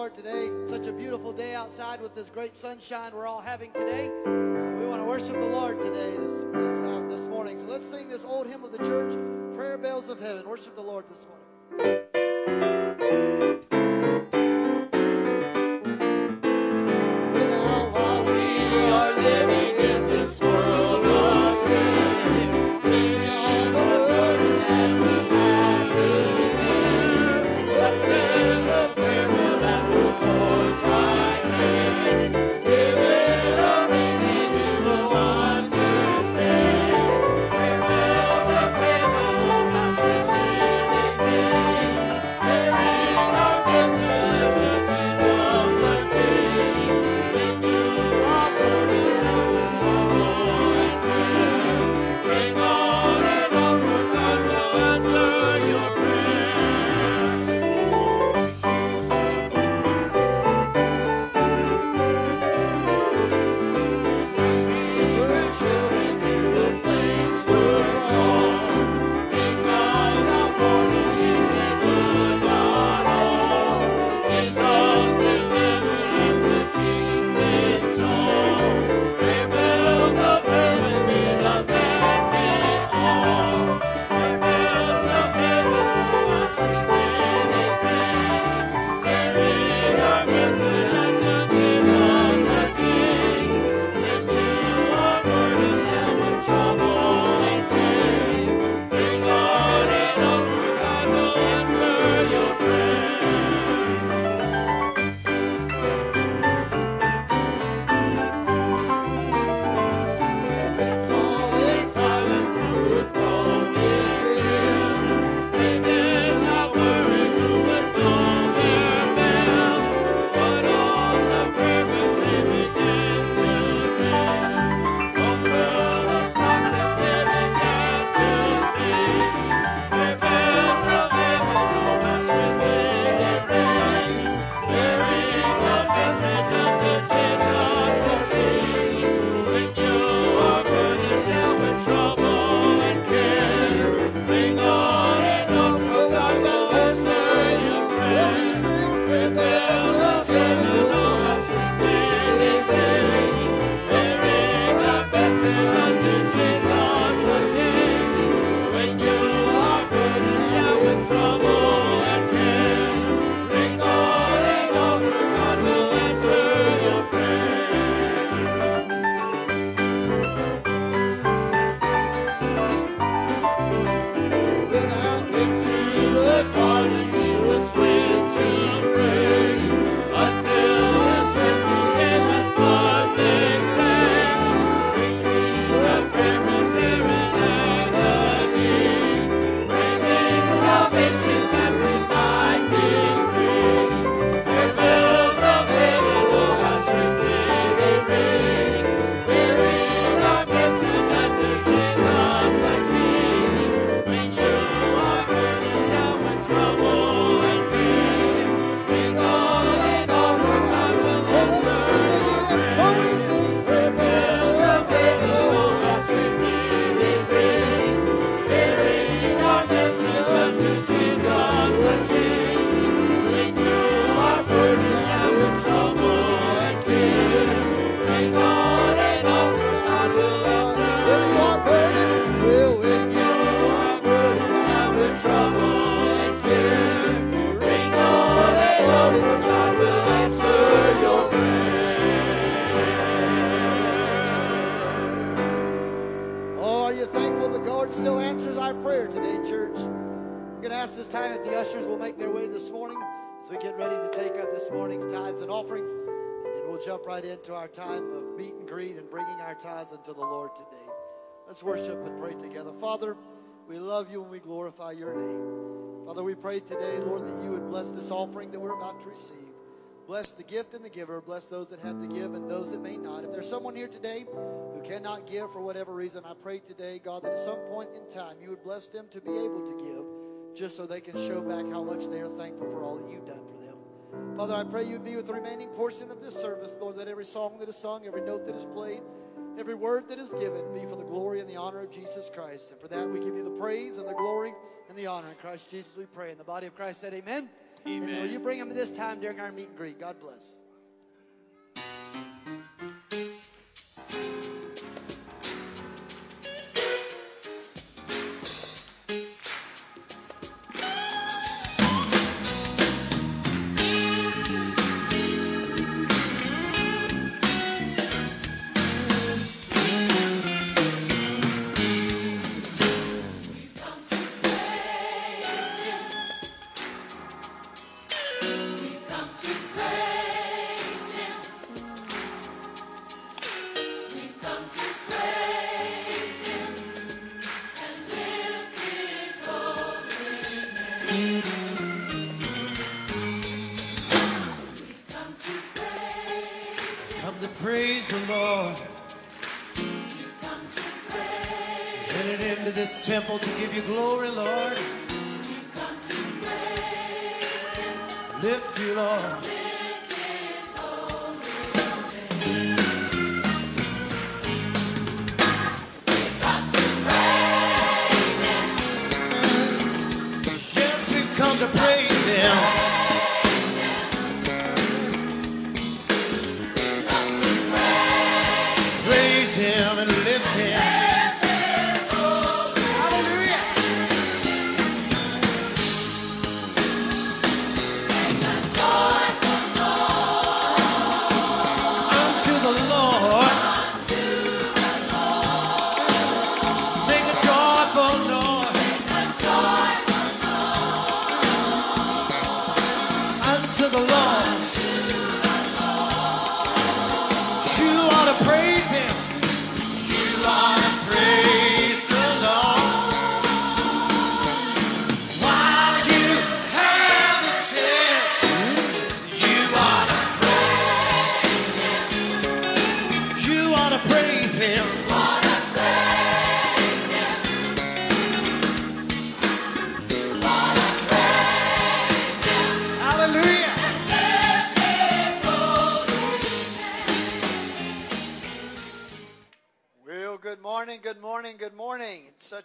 Lord today. Such a beautiful day outside with this great sunshine we're all having today. So we want to worship the Lord today, this, this, uh, this morning. So let's sing this old hymn of the church, Prayer Bells of Heaven. Worship the Lord this morning. hands unto the Lord today. Let's worship and pray together. Father, we love you and we glorify your name. Father, we pray today, Lord, that you would bless this offering that we're about to receive. Bless the gift and the giver. Bless those that have to give and those that may not. If there's someone here today who cannot give for whatever reason, I pray today, God, that at some point in time you would bless them to be able to give just so they can show back how much they are thankful for all that you've done for them. Father, I pray you'd be with the remaining portion of this service, Lord, that every song that is sung, every note that is played, every word that is given be for the glory and the honor of Jesus Christ. And for that, we give you the praise and the glory and the honor. In Christ Jesus, we pray. And the body of Christ said, Amen. Amen. And will you bring them this time during our meet and greet? God bless.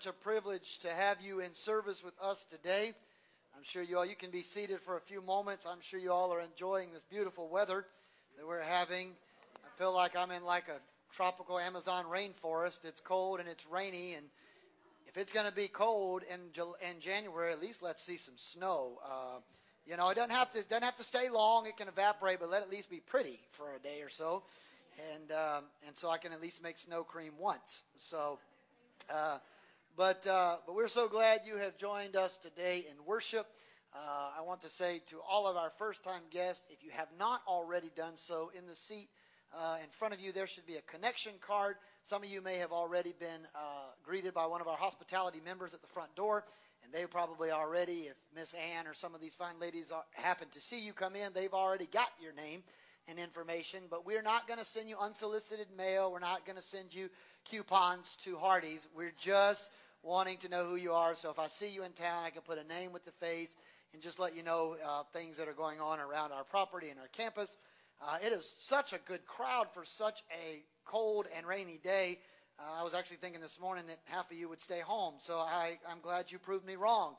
Such a privilege to have you in service with us today. I'm sure you all you can be seated for a few moments. I'm sure you all are enjoying this beautiful weather that we're having. I feel like I'm in like a tropical Amazon rainforest. It's cold and it's rainy and if it's going to be cold in in January, at least let's see some snow. Uh, you know, it doesn't have to doesn't have to stay long. It can evaporate, but let it at least be pretty for a day or so, and um, and so I can at least make snow cream once. So, uh, but uh, but we're so glad you have joined us today in worship. Uh, I want to say to all of our first-time guests, if you have not already done so, in the seat uh, in front of you there should be a connection card. Some of you may have already been uh, greeted by one of our hospitality members at the front door, and they probably already, if Miss Ann or some of these fine ladies are, happen to see you come in, they've already got your name and information. But we're not going to send you unsolicited mail. We're not going to send you coupons to Hardee's. We're just wanting to know who you are. So if I see you in town, I can put a name with the face and just let you know uh, things that are going on around our property and our campus. Uh, it is such a good crowd for such a cold and rainy day. Uh, I was actually thinking this morning that half of you would stay home, so I, I'm glad you proved me wrong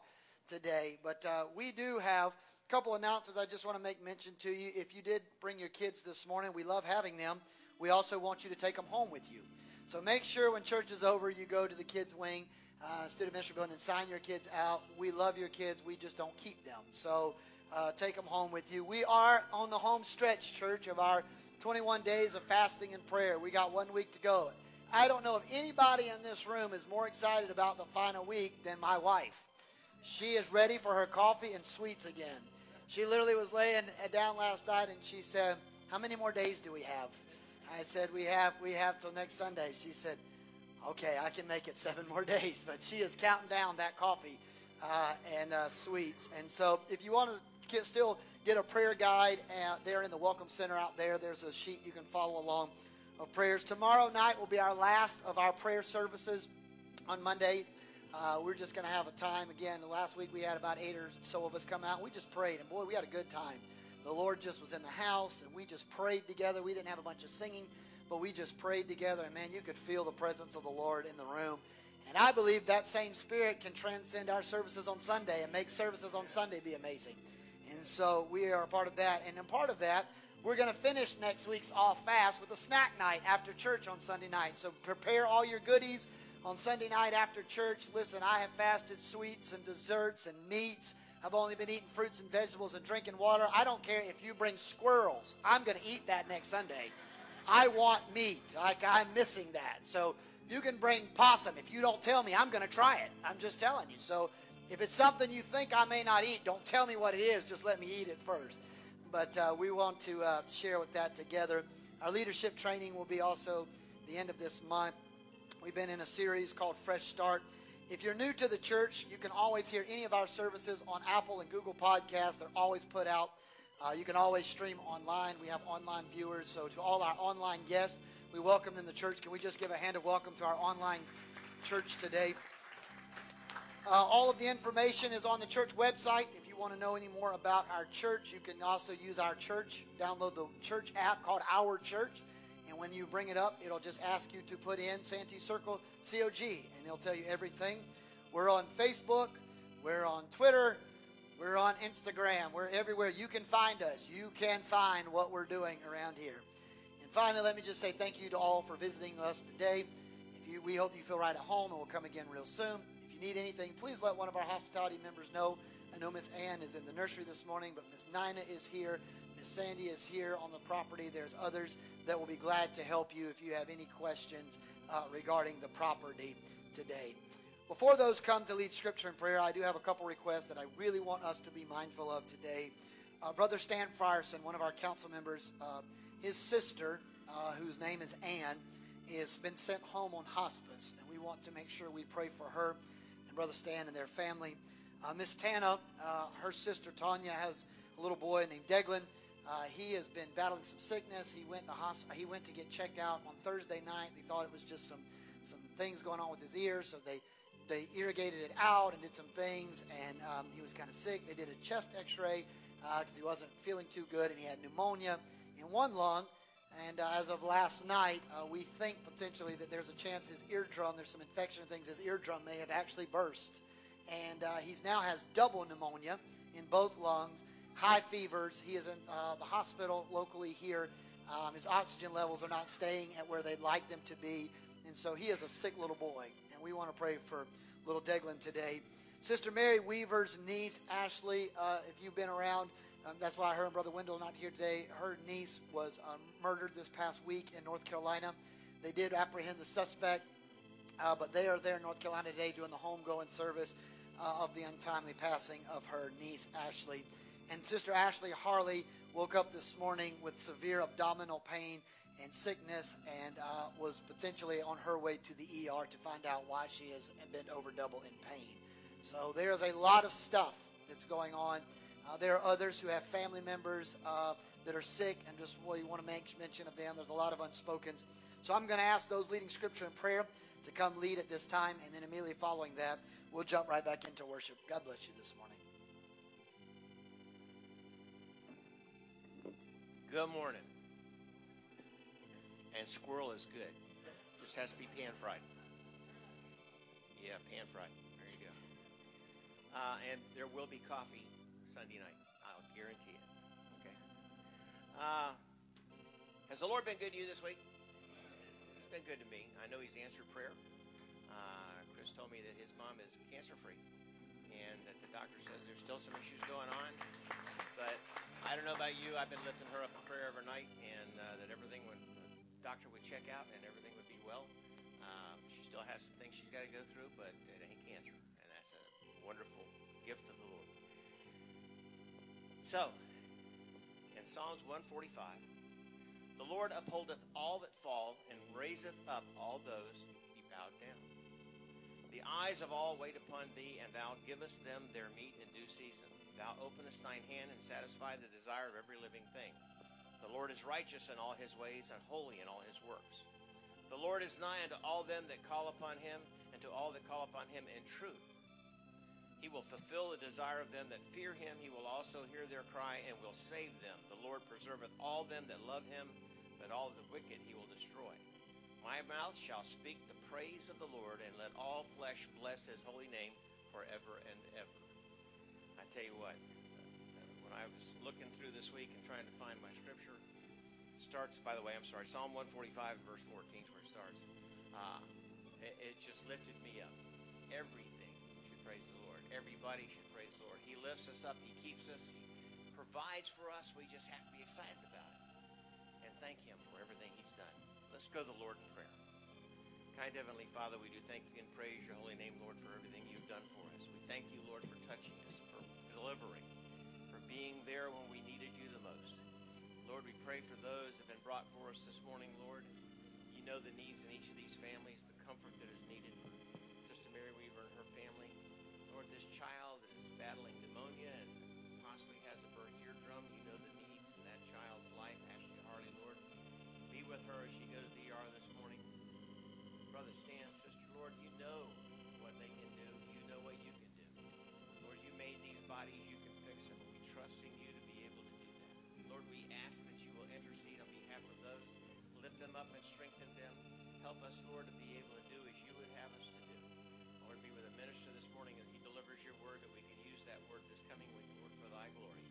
today. But uh, we do have a couple announcements I just want to make mention to you. If you did bring your kids this morning, we love having them. We also want you to take them home with you. So make sure when church is over, you go to the kids' wing, uh, student ministry building, and sign your kids out. We love your kids. We just don't keep them. So uh, take them home with you. We are on the home stretch, church, of our 21 days of fasting and prayer. We got one week to go. I don't know if anybody in this room is more excited about the final week than my wife. She is ready for her coffee and sweets again. She literally was laying down last night and she said, "How many more days do we have?" I said, "We have we have till next Sunday." She said, "Okay, I can make it seven more days." But she is counting down that coffee uh, and uh, sweets. And so, if you want to get, still get a prayer guide uh, there in the Welcome Center out there, there's a sheet you can follow along of prayers. Tomorrow night will be our last of our prayer services on Monday. Uh, we're just going to have a time again. Last week we had about eight or so of us come out. We just prayed, and boy, we had a good time. the Lord just was in the house and we just prayed together. We didn't have a bunch of singing, but we just prayed together. And man, you could feel the presence of the Lord in the room. And I believe that same spirit can transcend our services on Sunday and make services on Sunday be amazing. And so we are a part of that. And a part of that, we're going to finish next week's off fast with a snack night after church on Sunday night. So prepare all your goodies on Sunday night after church. Listen, I have fasted sweets and desserts and meats. I've only been eating fruits and vegetables and drinking water. I don't care if you bring squirrels. I'm going to eat that next Sunday. I want meat. Like I'm missing that. So you can bring possum. If you don't tell me, I'm going to try it. I'm just telling you. So if it's something you think I may not eat, don't tell me what it is. Just let me eat it first. But uh, we want to uh, share with that together. Our leadership training will be also the end of this month. We've been in a series called Fresh Start. If you're new to the church, you can always hear any of our services on Apple and Google Podcasts. They're always put out. Uh, you can always stream online. We have online viewers. So to all our online guests, we welcome them to church. Can we just give a hand of welcome to our online church today? Uh, all of the information is on the church website. If you want to know any more about our church, you can also use our church. Download the church app called Our Church. And when you bring it up, it'll just ask you to put in Santee Circle COG, and it'll tell you everything. We're on Facebook. We're on Twitter. We're on Instagram. We're everywhere. You can find us. You can find what we're doing around here. And finally, let me just say thank you to all for visiting us today. If you, we hope you feel right at home, and we'll come again real soon. If you need anything, please let one of our hospitality members know. I know Miss Ann is in the nursery this morning, but Miss Nina is here. Miss Sandy is here on the property. There's others that will be glad to help you if you have any questions uh, regarding the property today. Before those come to lead scripture and prayer, I do have a couple requests that I really want us to be mindful of today. Uh, Brother Stan Frierson, one of our council members, uh, his sister, uh, whose name is Ann, has been sent home on hospice, and we want to make sure we pray for her and Brother Stan and their family. Uh, Miss Tana, uh, her sister Tanya, has a little boy named Deglin. Uh, he has been battling some sickness. He went to hosp- he went to get checked out on Thursday night. They thought it was just some some things going on with his ears, so they they irrigated it out and did some things, and um, he was kind of sick. They did a chest X-ray because uh, he wasn't feeling too good, and he had pneumonia in one lung. And uh, as of last night, uh, we think potentially that there's a chance his eardrum, there's some infection and things, his eardrum may have actually burst. And uh, he now has double pneumonia in both lungs high fevers. He is in uh, the hospital locally here. Um, his oxygen levels are not staying at where they'd like them to be. And so he is a sick little boy. We want to pray for little Deglin today. Sister Mary Weaver's niece, Ashley, uh, if you've been around, um, that's why her and Brother Wendell are not here today. Her niece was um, murdered this past week in North Carolina. They did apprehend the suspect, uh, but they are there in North Carolina today doing the homegoing service uh, of the untimely passing of her niece, Ashley. And Sister Ashley Harley woke up this morning with severe abdominal pain and sickness and uh, was potentially on her way to the ER to find out why she has been over double in pain. So there's a lot of stuff that's going on. Uh, there are others who have family members uh, that are sick, and just well, want to make mention of them. There's a lot of unspokens. So I'm going to ask those leading scripture and prayer to come lead at this time, and then immediately following that, we'll jump right back into worship. God bless you this morning. Good morning. And squirrel is good. Just has to be pan fried. Yeah, pan fried. There you go. Uh, and there will be coffee Sunday night. I'll guarantee it. Okay. Uh, has the Lord been good to you this week? He's been good to me. I know He's answered prayer. Uh, Chris told me that his mom is cancer free and that the doctor says there's still some issues going on. But I don't know about you. I've been lifting her up in prayer every night, and uh, that everything went the doctor would check out and everything would be well. Um, she still has some things she's got to go through, but it ain't cancer, and that's a wonderful gift of the Lord. So, in Psalms 145, the Lord upholdeth all that fall, and raiseth up all those he bowed down. The eyes of all wait upon thee, and thou givest them their meat in due season. Thou openest thine hand and satisfy the desire of every living thing. The Lord is righteous in all his ways and holy in all his works. The Lord is nigh unto all them that call upon him, and to all that call upon him in truth. He will fulfill the desire of them that fear him. He will also hear their cry and will save them. The Lord preserveth all them that love him, but all the wicked he will destroy. My mouth shall speak the praise of the Lord, and let all flesh bless his holy name forever and ever. I tell you what, I was looking through this week and trying to find my scripture, it starts, by the way, I'm sorry, Psalm 145, verse 14 is where it starts. Uh, it, it just lifted me up. Everything should praise the Lord. Everybody should praise the Lord. He lifts us up. He keeps us. He provides for us. We just have to be excited about it and thank Him for everything He's done. Let's go to the Lord in prayer. Kind Heavenly Father, we do thank you and praise your holy name, Lord, for everything you've done for us. We thank you, Lord, for touching us, for delivering, being there when we needed you the most. Lord, we pray for those that have been brought for us this morning, Lord. You know the needs in each of these families, the comfort that is needed for Sister Mary Weaver and her family. Lord, this child is battling pneumonia and possibly has a burst eardrum, you know the needs in that child's life. Ashley Harley, Lord, be with her as she goes them. We trust in you to be able to do that. Lord, we ask that you will intercede on behalf of those, lift them up and strengthen them. Help us, Lord, to be able to do as you would have us to do. Lord, be with the minister this morning as he delivers your word, that we can use that word this coming week, Lord, for thy glory.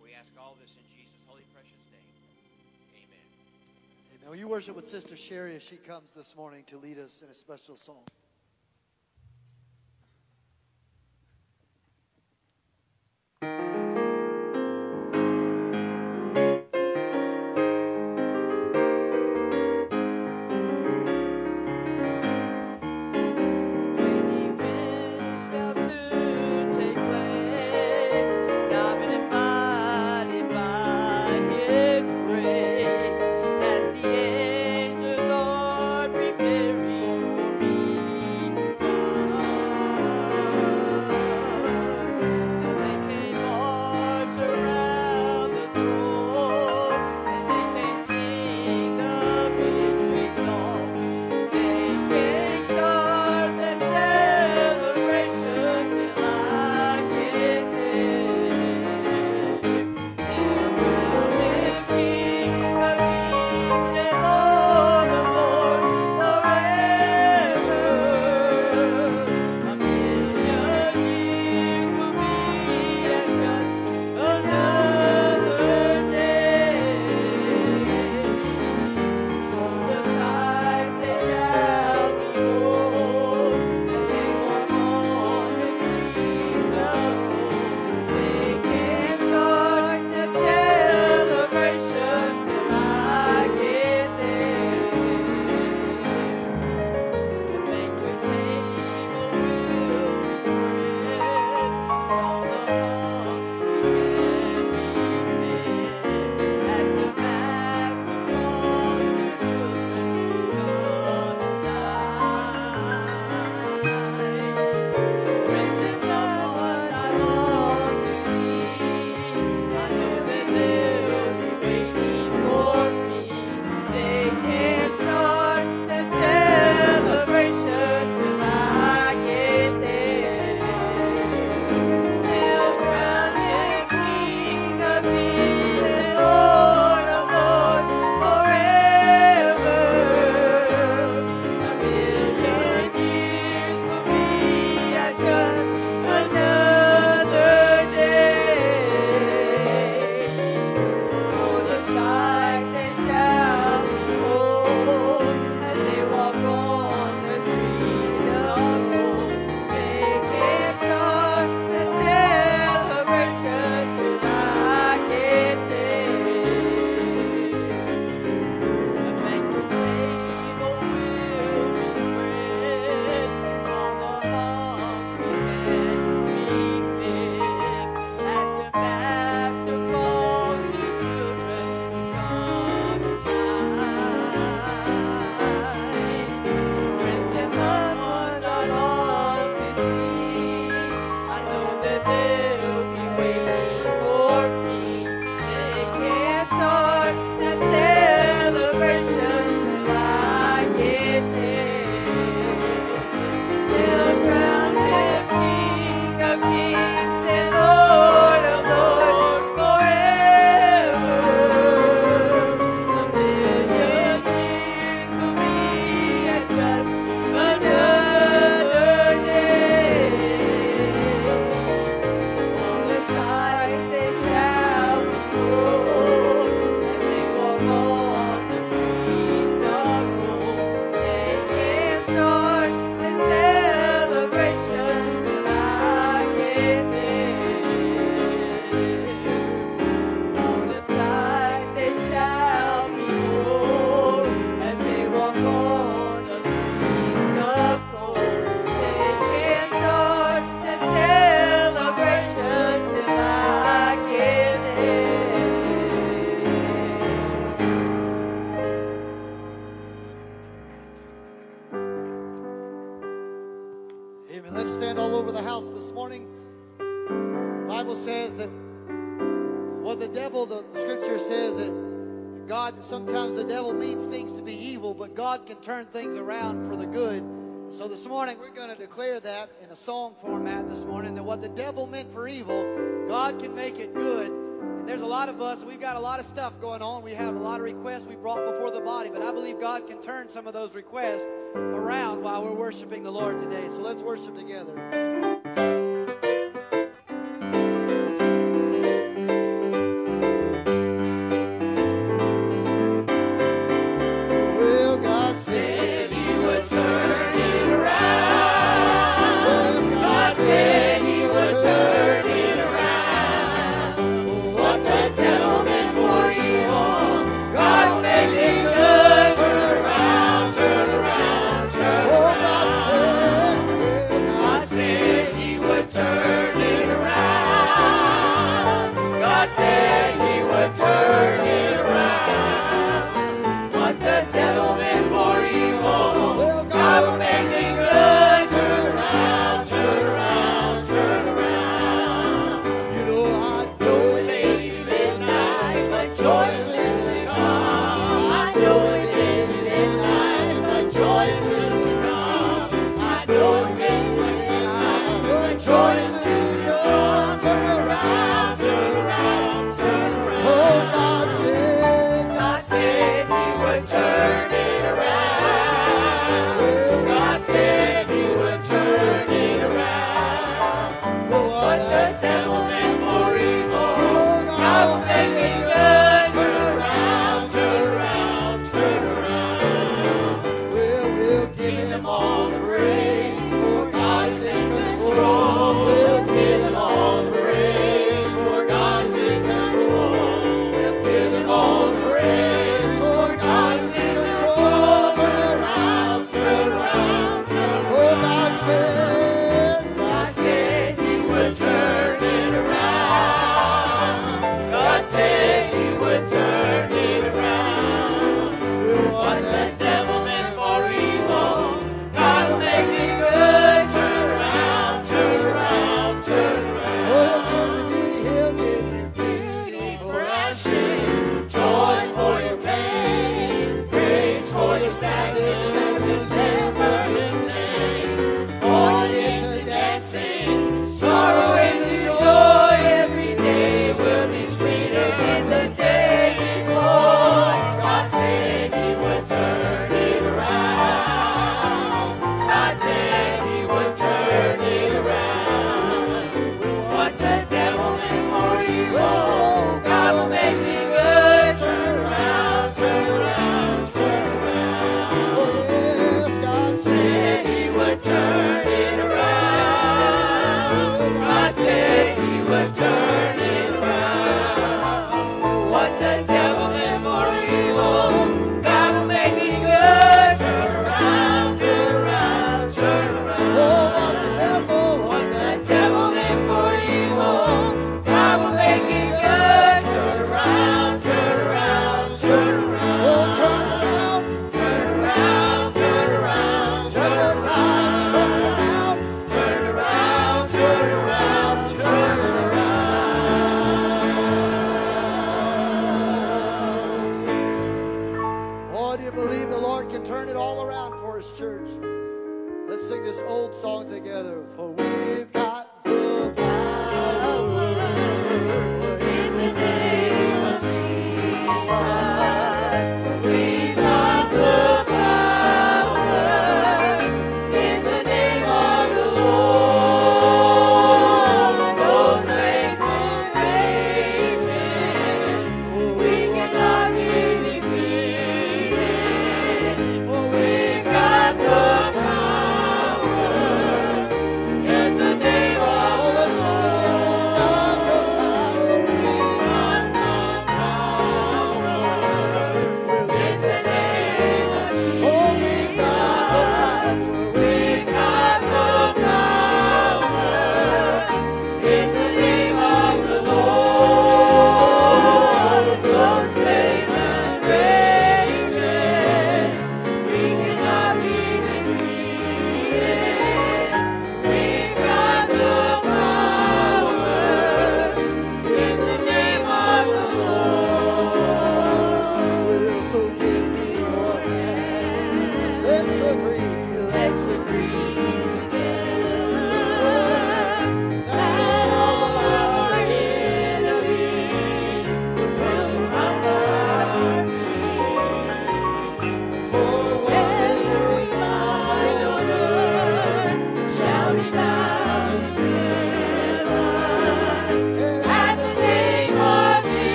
We ask all this in Jesus' holy, precious name. Amen. Amen. You worship with Sister Sherry as she comes this morning to lead us in a special song? turn things around for the good. So this morning we're going to declare that in a song format this morning that what the devil meant for evil, God can make it good. And there's a lot of us, we've got a lot of stuff going on. We have a lot of requests we brought before the body, but I believe God can turn some of those requests around while we're worshiping the Lord today. So let's worship together.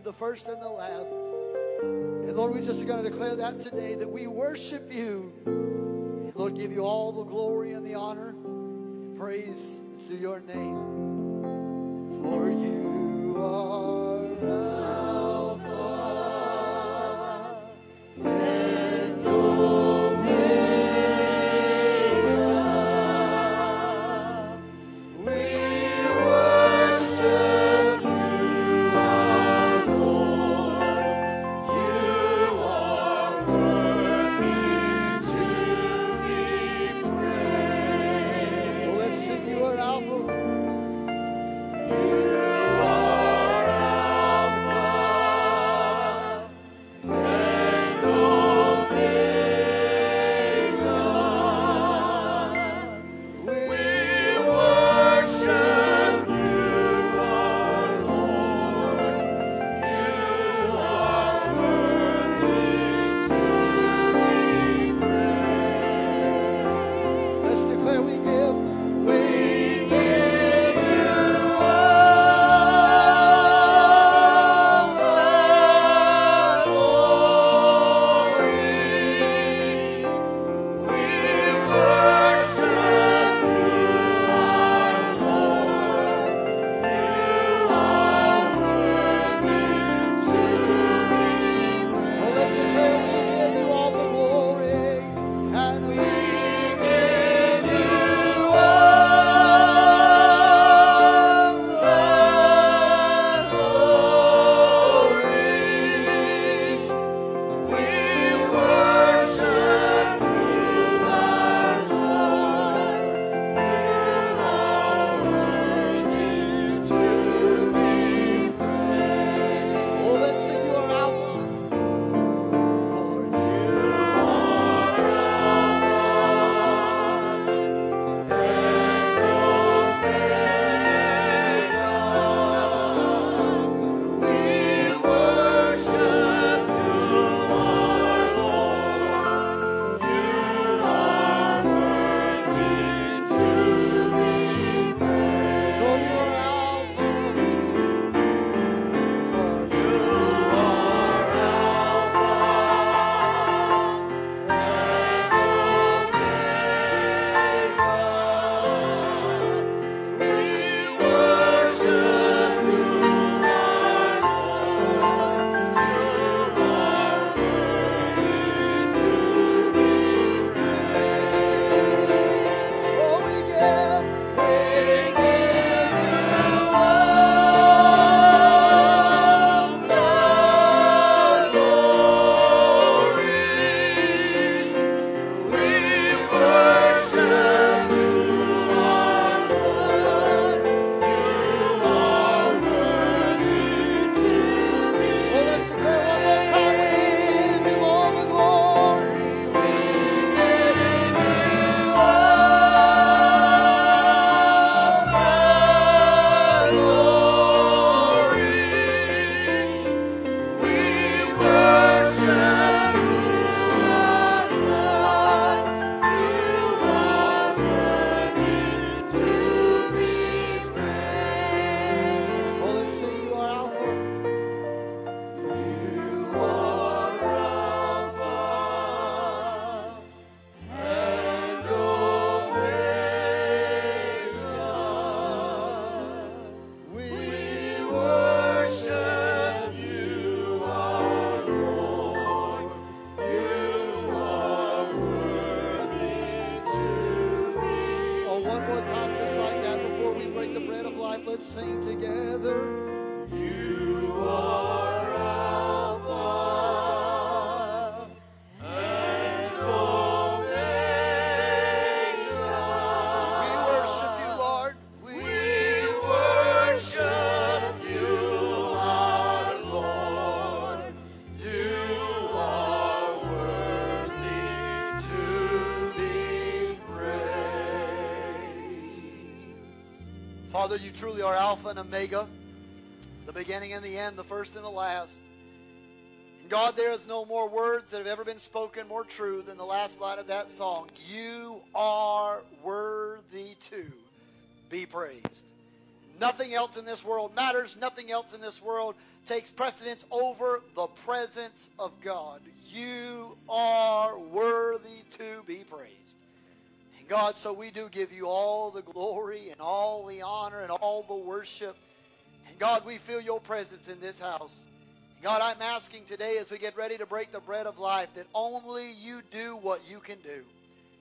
and the first and the last. And Lord, we just are going to declare that today that we worship you. And Lord, give you all the glory and the honor and praise to your name. For you are. Father, you truly are Alpha and Omega, the beginning and the end, the first and the last. And God, there is no more words that have ever been spoken more true than the last line of that song. You are worthy to be praised. Nothing else in this world matters. Nothing else in this world takes precedence over the presence of God. You are worthy to be praised. God, so we do give you all the glory and all the honor and all the worship. And God, we feel your presence in this house. And God, I'm asking today as we get ready to break the bread of life that only you do what you can do.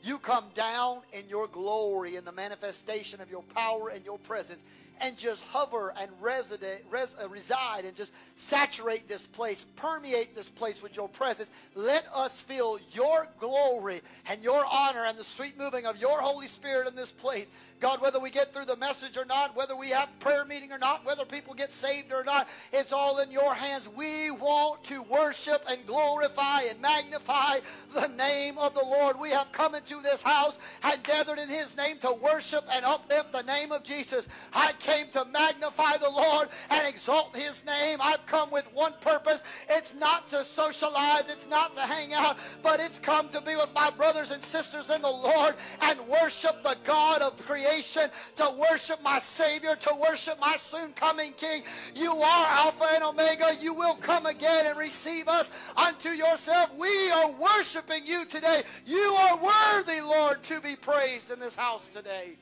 You come down in your glory in the manifestation of your power and your presence and just hover and resident, res, uh, reside and just saturate this place, permeate this place with your presence. Let us feel your glory and your honor and the sweet moving of your Holy Spirit in this place. God, whether we get through the message or not, whether we have prayer meeting or not, whether people get saved or not, it's all in your hands. We want to worship and glorify and magnify the name of the Lord. We have come into this house and gathered in his name to worship and uplift the name of Jesus. I came to magnify the Lord and exalt his name. I've come with one purpose. It's not to socialize, it's not to hang out, but it's come to be with my brothers and sisters in the Lord and worship the God of creation, to worship my Savior, to worship my soon coming King. You are Alpha and Omega. You will come again and receive us unto yourself. We are worshiping you today. You are worthy, Lord, to be praised in this house today.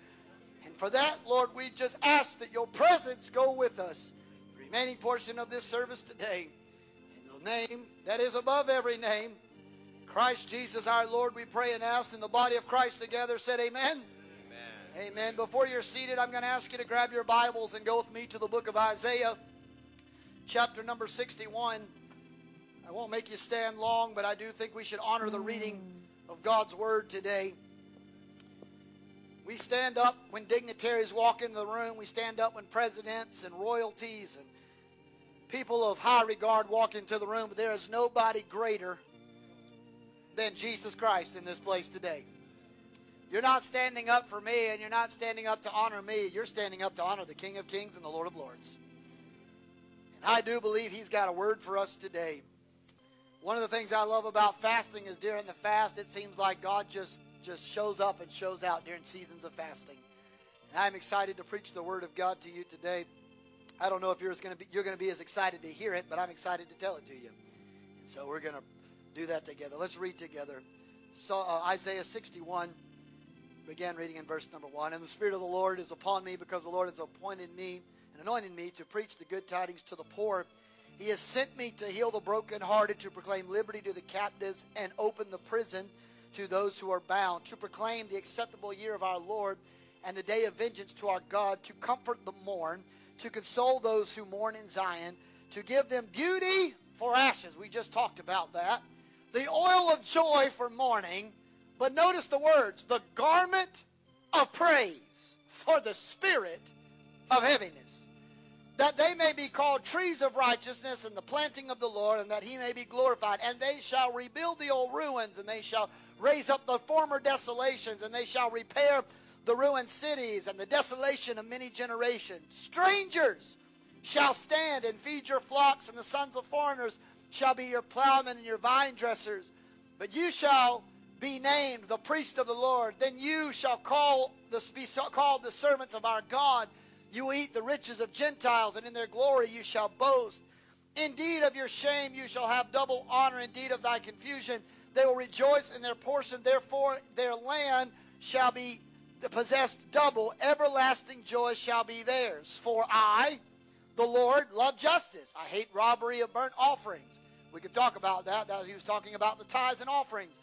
And for that, Lord, we just ask that your presence go with us. The remaining portion of this service today. In the name that is above every name, Christ Jesus our Lord, we pray and ask in the body of Christ together, said amen. Amen. Amen. Before you're seated, I'm going to ask you to grab your Bibles and go with me to the book of Isaiah, chapter number 61. I won't make you stand long, but I do think we should honor the reading mm. of God's Word today. We stand up when dignitaries walk into the room. We stand up when presidents and royalties and people of high regard walk into the room. But there is nobody greater than Jesus Christ in this place today. You're not standing up for me and you're not standing up to honor me. You're standing up to honor the King of Kings and the Lord of Lords. And I do believe He's got a word for us today. One of the things I love about fasting is during the fast, it seems like God just just shows up and shows out during seasons of fasting. And I'm excited to preach the Word of God to you today. I don't know if you're going to be you're going to be as excited to hear it, but I'm excited to tell it to you. And so we're going to do that together. Let's read together. So uh, Isaiah 61. Begin reading in verse number one. And the Spirit of the Lord is upon me because the Lord has appointed me and anointed me to preach the good tidings to the poor. He has sent me to heal the brokenhearted, to proclaim liberty to the captives, and open the prison to those who are bound, to proclaim the acceptable year of our Lord and the day of vengeance to our God, to comfort the mourn, to console those who mourn in Zion, to give them beauty for ashes. We just talked about that. The oil of joy for mourning. But notice the words the garment of praise for the spirit of heaviness. That they may be called trees of righteousness and the planting of the Lord, and that he may be glorified. And they shall rebuild the old ruins, and they shall raise up the former desolations, and they shall repair the ruined cities and the desolation of many generations. Strangers shall stand and feed your flocks, and the sons of foreigners shall be your plowmen and your vine dressers. But you shall be named the priest of the Lord. Then you shall call the, be called the servants of our God. You will eat the riches of Gentiles, and in their glory you shall boast. Indeed, of your shame you shall have double honor. Indeed, of thy confusion they will rejoice in their portion. Therefore, their land shall be possessed double. Everlasting joy shall be theirs. For I, the Lord, love justice. I hate robbery of burnt offerings. We could talk about that. that he was talking about the tithes and offerings.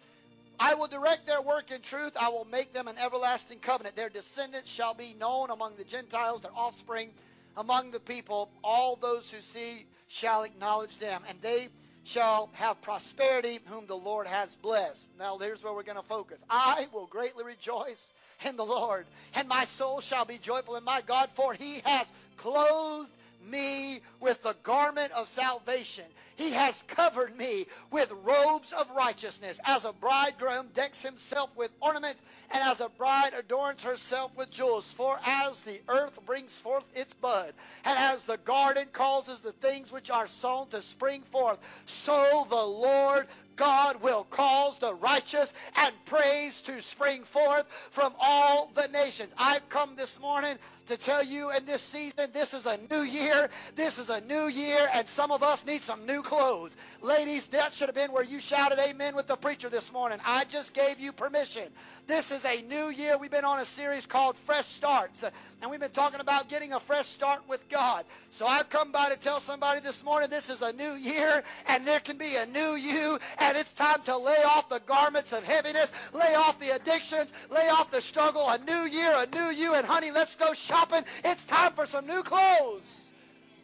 I will direct their work in truth. I will make them an everlasting covenant. Their descendants shall be known among the Gentiles, their offspring among the people. All those who see shall acknowledge them, and they shall have prosperity whom the Lord has blessed. Now, here's where we're going to focus. I will greatly rejoice in the Lord, and my soul shall be joyful in my God, for he has clothed me with the garment of salvation. He has covered me with robes of righteousness, as a bridegroom decks himself with ornaments, and as a bride adorns herself with jewels. For as the earth brings forth its bud, and as the garden causes the things which are sown to spring forth, so the Lord God will cause the righteous and praise to spring forth from all the nations. I've come this morning to tell you in this season, this is a new year. This is a new year, and some of us need some new clothes. Ladies, that should have been where you shouted amen with the preacher this morning. I just gave you permission. This is a new year. We've been on a series called Fresh Starts, and we've been talking about getting a fresh start with God. So I've come by to tell somebody this morning this is a new year, and there can be a new you, and it's time to lay off the garments of heaviness, lay off the addictions, lay off the struggle. A new year, a new you, and honey, let's go shopping. It's time for some new clothes.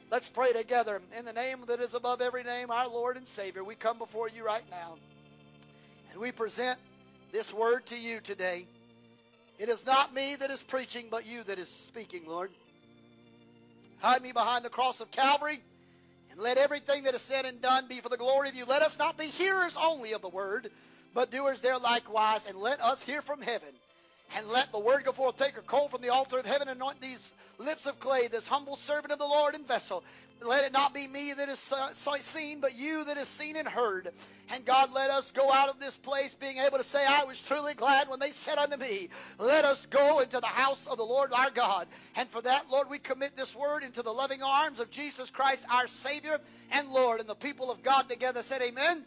Let's pray together. In the name that is above every name, our Lord and Savior, we come before you right now. And we present this word to you today. It is not me that is preaching, but you that is speaking, Lord. Hide me behind the cross of Calvary, and let everything that is said and done be for the glory of you. Let us not be hearers only of the word, but doers there likewise, and let us hear from heaven. And let the word go forth. Take a coal from the altar of heaven, and anoint these lips of clay, this humble servant of the Lord and vessel. Let it not be me that is seen, but you that is seen and heard. And God, let us go out of this place being able to say, I was truly glad when they said unto me, Let us go into the house of the Lord our God. And for that, Lord, we commit this word into the loving arms of Jesus Christ, our Savior and Lord. And the people of God together said, Amen.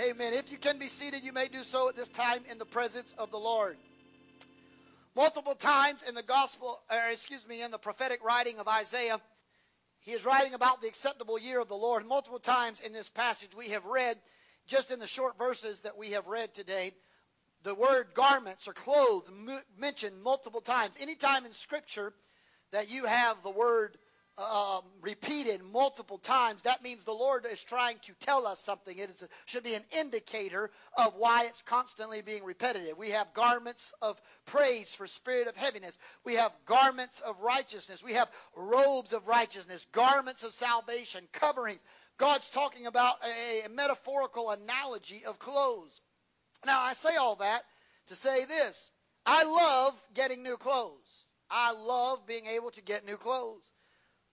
Amen. If you can be seated, you may do so at this time in the presence of the Lord. Multiple times in the gospel, or excuse me, in the prophetic writing of Isaiah, he is writing about the acceptable year of the Lord. Multiple times in this passage, we have read, just in the short verses that we have read today, the word garments or clothes mentioned multiple times. Anytime in Scripture that you have the word um, repeated multiple times, that means the Lord is trying to tell us something. It is should be an indicator of why it's constantly being repetitive. We have garments of praise for spirit of heaviness. We have garments of righteousness. We have robes of righteousness, garments of salvation, coverings. God's talking about a, a metaphorical analogy of clothes. Now, I say all that to say this. I love getting new clothes. I love being able to get new clothes.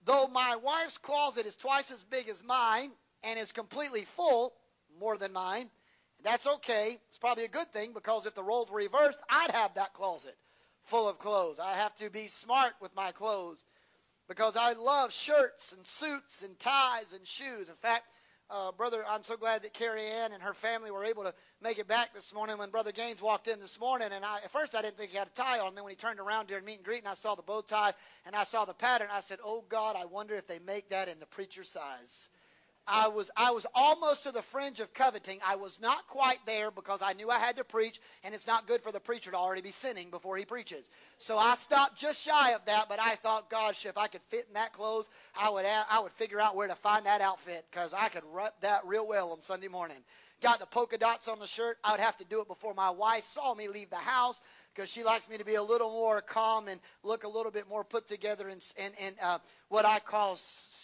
Though my wife's closet is twice as big as mine and is completely full, more than mine, that's okay. It's probably a good thing because if the roles were reversed, I'd have that closet full of clothes. I have to be smart with my clothes because I love shirts and suits and ties and shoes. In fact, uh, brother, I'm so glad that Carrie Ann and her family were able to make it back this morning. When Brother Gaines walked in this morning, and I, at first I didn't think he had a tie on. And then when he turned around during meet and greet, and I saw the bow tie and I saw the pattern, I said, "Oh God, I wonder if they make that in the preacher size." I was I was almost to the fringe of coveting. I was not quite there because I knew I had to preach, and it's not good for the preacher to already be sinning before he preaches. So I stopped just shy of that. But I thought, gosh, if I could fit in that clothes, I would I would figure out where to find that outfit because I could rep that real well on Sunday morning. Got the polka dots on the shirt. I would have to do it before my wife saw me leave the house because she likes me to be a little more calm and look a little bit more put together and and, in uh, what I call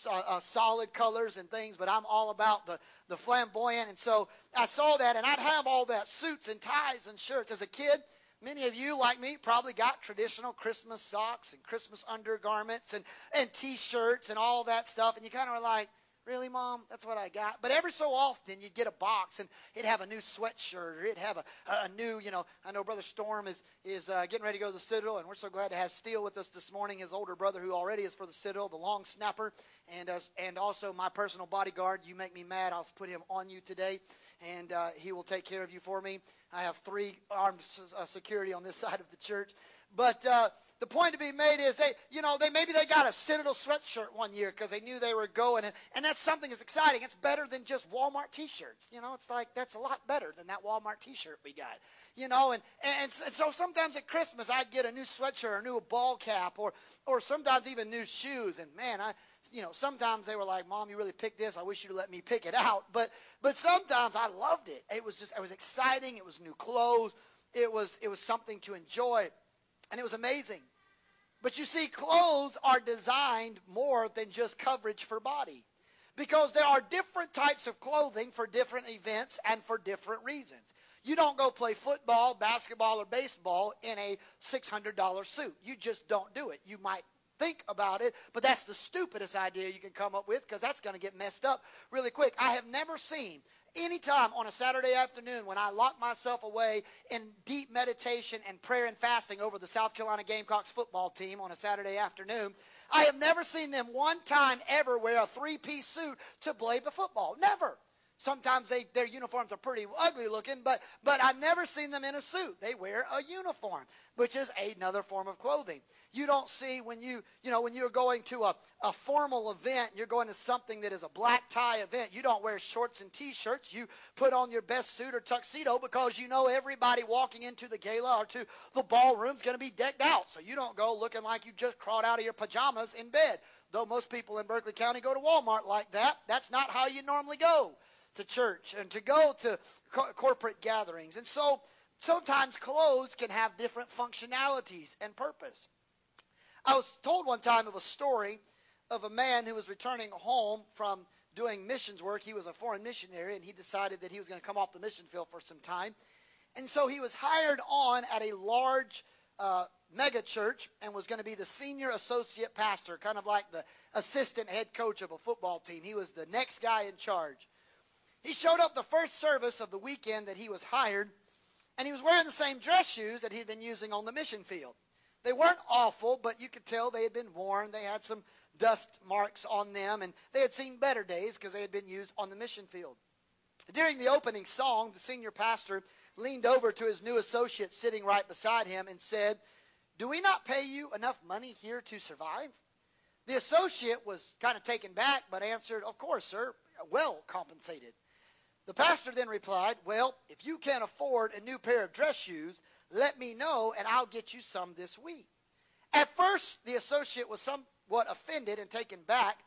uh, uh, solid colors and things, but I'm all about the, the flamboyant. And so I saw that, and I'd have all that suits and ties and shirts. As a kid, many of you, like me, probably got traditional Christmas socks and Christmas undergarments and, and T-shirts and all that stuff, and you kind of were like, Really, Mom? That's what I got. But every so often, you'd get a box, and it'd have a new sweatshirt, or it'd have a, a new, you know, I know Brother Storm is is uh, getting ready to go to the Citadel, and we're so glad to have Steele with us this morning, his older brother who already is for the Citadel, the long snapper, and uh, and also my personal bodyguard. You make me mad, I'll put him on you today, and uh, he will take care of you for me. I have three armed uh, security on this side of the church, but uh, the point to be made is they, you know, they maybe they got a Citadel sweatshirt one year because they knew they were going, and, and that's something that's exciting. It's better than just Walmart T-shirts. You know, it's like that's a lot better than that Walmart T-shirt we got. You know, and and so sometimes at Christmas I'd get a new sweatshirt, or a new ball cap, or or sometimes even new shoes. And man, I, you know, sometimes they were like, "Mom, you really picked this. I wish you'd let me pick it out." But but sometimes I loved it. It was just it was exciting. It was new clothes. It was it was something to enjoy. And it was amazing But you see, clothes are designed more than just coverage for body. Because there are different types of clothing for different events and for different reasons. You don't go play football, basketball, or baseball in a $600 suit. You just don't do it. You might think about it, but that's the stupidest idea you can come up with because that's going to get messed up really quick. I have never seen any time on a Saturday afternoon when I lock myself away in deep meditation and prayer and fasting over the South Carolina Gamecocks football team on a Saturday afternoon, I have never seen them one time ever wear a three-piece suit to play the football. Never. Sometimes they, their uniforms are pretty ugly looking, but but I've never seen them in a suit. They wear a uniform, which is another form of clothing. You don't see when you you know when you're going to a, a formal event, you're going to something that is a black tie event. You don't wear shorts and t-shirts. You put on your best suit or tuxedo because you know everybody walking into the gala or to the ballroom is going to be decked out. So you don't go looking like you just crawled out of your pajamas in bed. Though most people in Berkeley County go to Walmart like that, that's not how you normally go to church and to go to co- corporate gatherings. And so sometimes clothes can have different functionalities and purpose. I was told one time of a story of a man who was returning home from doing missions work. He was a foreign missionary and he decided that he was going to come off the mission field for some time. And so he was hired on at a large uh, mega church and was going to be the senior associate pastor, kind of like the assistant head coach of a football team. He was the next guy in charge. He showed up the first service of the weekend that he was hired, and he was wearing the same dress shoes that he'd been using on the mission field. They weren't awful, but you could tell they had been worn. They had some dust marks on them, and they had seen better days because they had been used on the mission field. During the opening song, the senior pastor leaned over to his new associate sitting right beside him and said, Do we not pay you enough money here to survive? The associate was kind of taken back, but answered, Of course, sir, well compensated. The pastor then replied, Well, if you can't afford a new pair of dress shoes, let me know and I'll get you some this week. At first, the associate was somewhat offended and taken back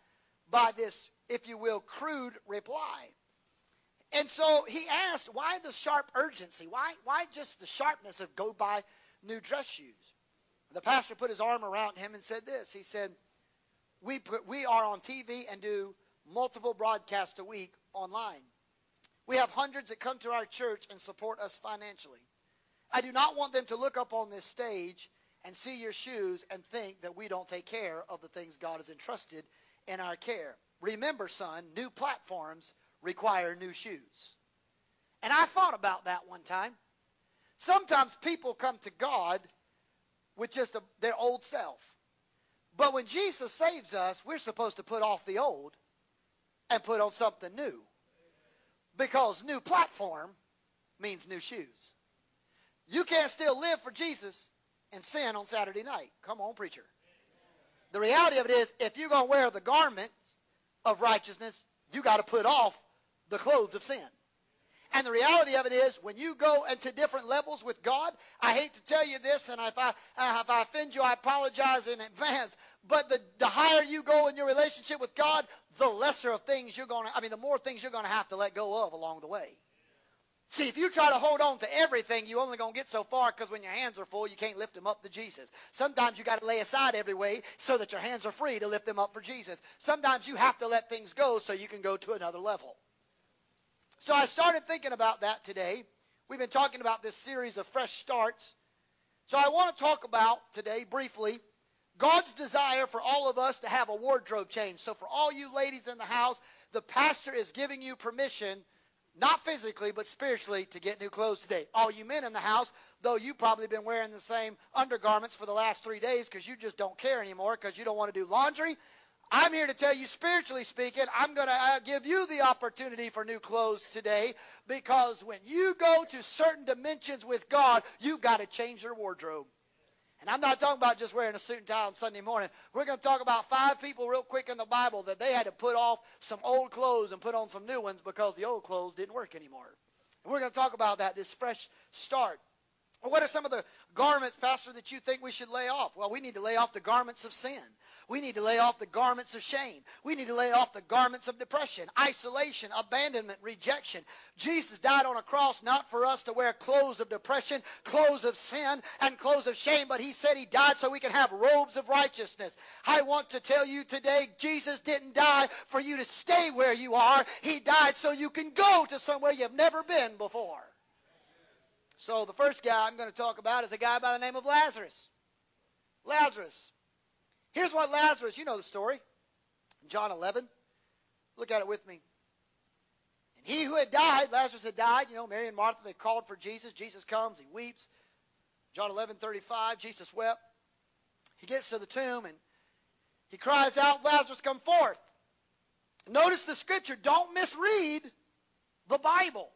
by this, if you will, crude reply. And so he asked, Why the sharp urgency? Why, why just the sharpness of go buy new dress shoes? The pastor put his arm around him and said this. He said, We, put, we are on TV and do multiple broadcasts a week online. We have hundreds that come to our church and support us financially. I do not want them to look up on this stage and see your shoes and think that we don't take care of the things God has entrusted in our care. Remember, son, new platforms require new shoes. And I thought about that one time. Sometimes people come to God with just a, their old self. But when Jesus saves us, we're supposed to put off the old and put on something new. Because new platform means new shoes. You can't still live for Jesus and sin on Saturday night. Come on, preacher. The reality of it is, if you're going to wear the garments of righteousness, you got to put off the clothes of sin. And the reality of it is, when you go into different levels with God, I hate to tell you this, and if I if I offend you, I apologize in advance. But the the higher you go in your relationship with God, the lesser of things you're going to. I mean, the more things you're going to have to let go of along the way. See, if you try to hold on to everything, you're only going to get so far because when your hands are full, you can't lift them up to Jesus. Sometimes you got to lay aside every way so that your hands are free to lift them up for Jesus. Sometimes you have to let things go so you can go to another level. So I started thinking about that today. We've been talking about this series of fresh starts. So I want to talk about today briefly God's desire for all of us to have a wardrobe change. So for all you ladies in the house, the pastor is giving you permission, not physically, but spiritually, to get new clothes today. All you men in the house, though you've probably been wearing the same undergarments for the last three days because you just don't care anymore because you don't want to do laundry, I'm here to tell you, spiritually speaking, I'm going to uh, give you the opportunity for new clothes today because when you go to certain dimensions with God, you've got to change your wardrobe. And I'm not talking about just wearing a suit and tie on Sunday morning. We're going to talk about five people real quick in the Bible that they had to put off some old clothes and put on some new ones because the old clothes didn't work anymore. And we're going to talk about that, this fresh start. What are some of the garments, Pastor, that you think we should lay off? Well, we need to lay off the garments of sin. We need to lay off the garments of shame. We need to lay off the garments of depression, isolation, abandonment, rejection. Jesus died on a cross not for us to wear clothes of depression, clothes of sin, and clothes of shame, but he said he died so we can have robes of righteousness. I want to tell you today, Jesus didn't die for you to stay where you are. He died so you can go to somewhere you've never been before. So the first guy I'm going to talk about is a guy by the name of Lazarus. Lazarus. Here's what Lazarus, you know the story. John 11. Look at it with me. And he who had died, Lazarus had died. You know, Mary and Martha, they called for Jesus. Jesus comes, he weeps. John 11:35, Jesus wept. He gets to the tomb and he cries out, Lazarus, come forth. Notice the scripture. Don't misread the Bible.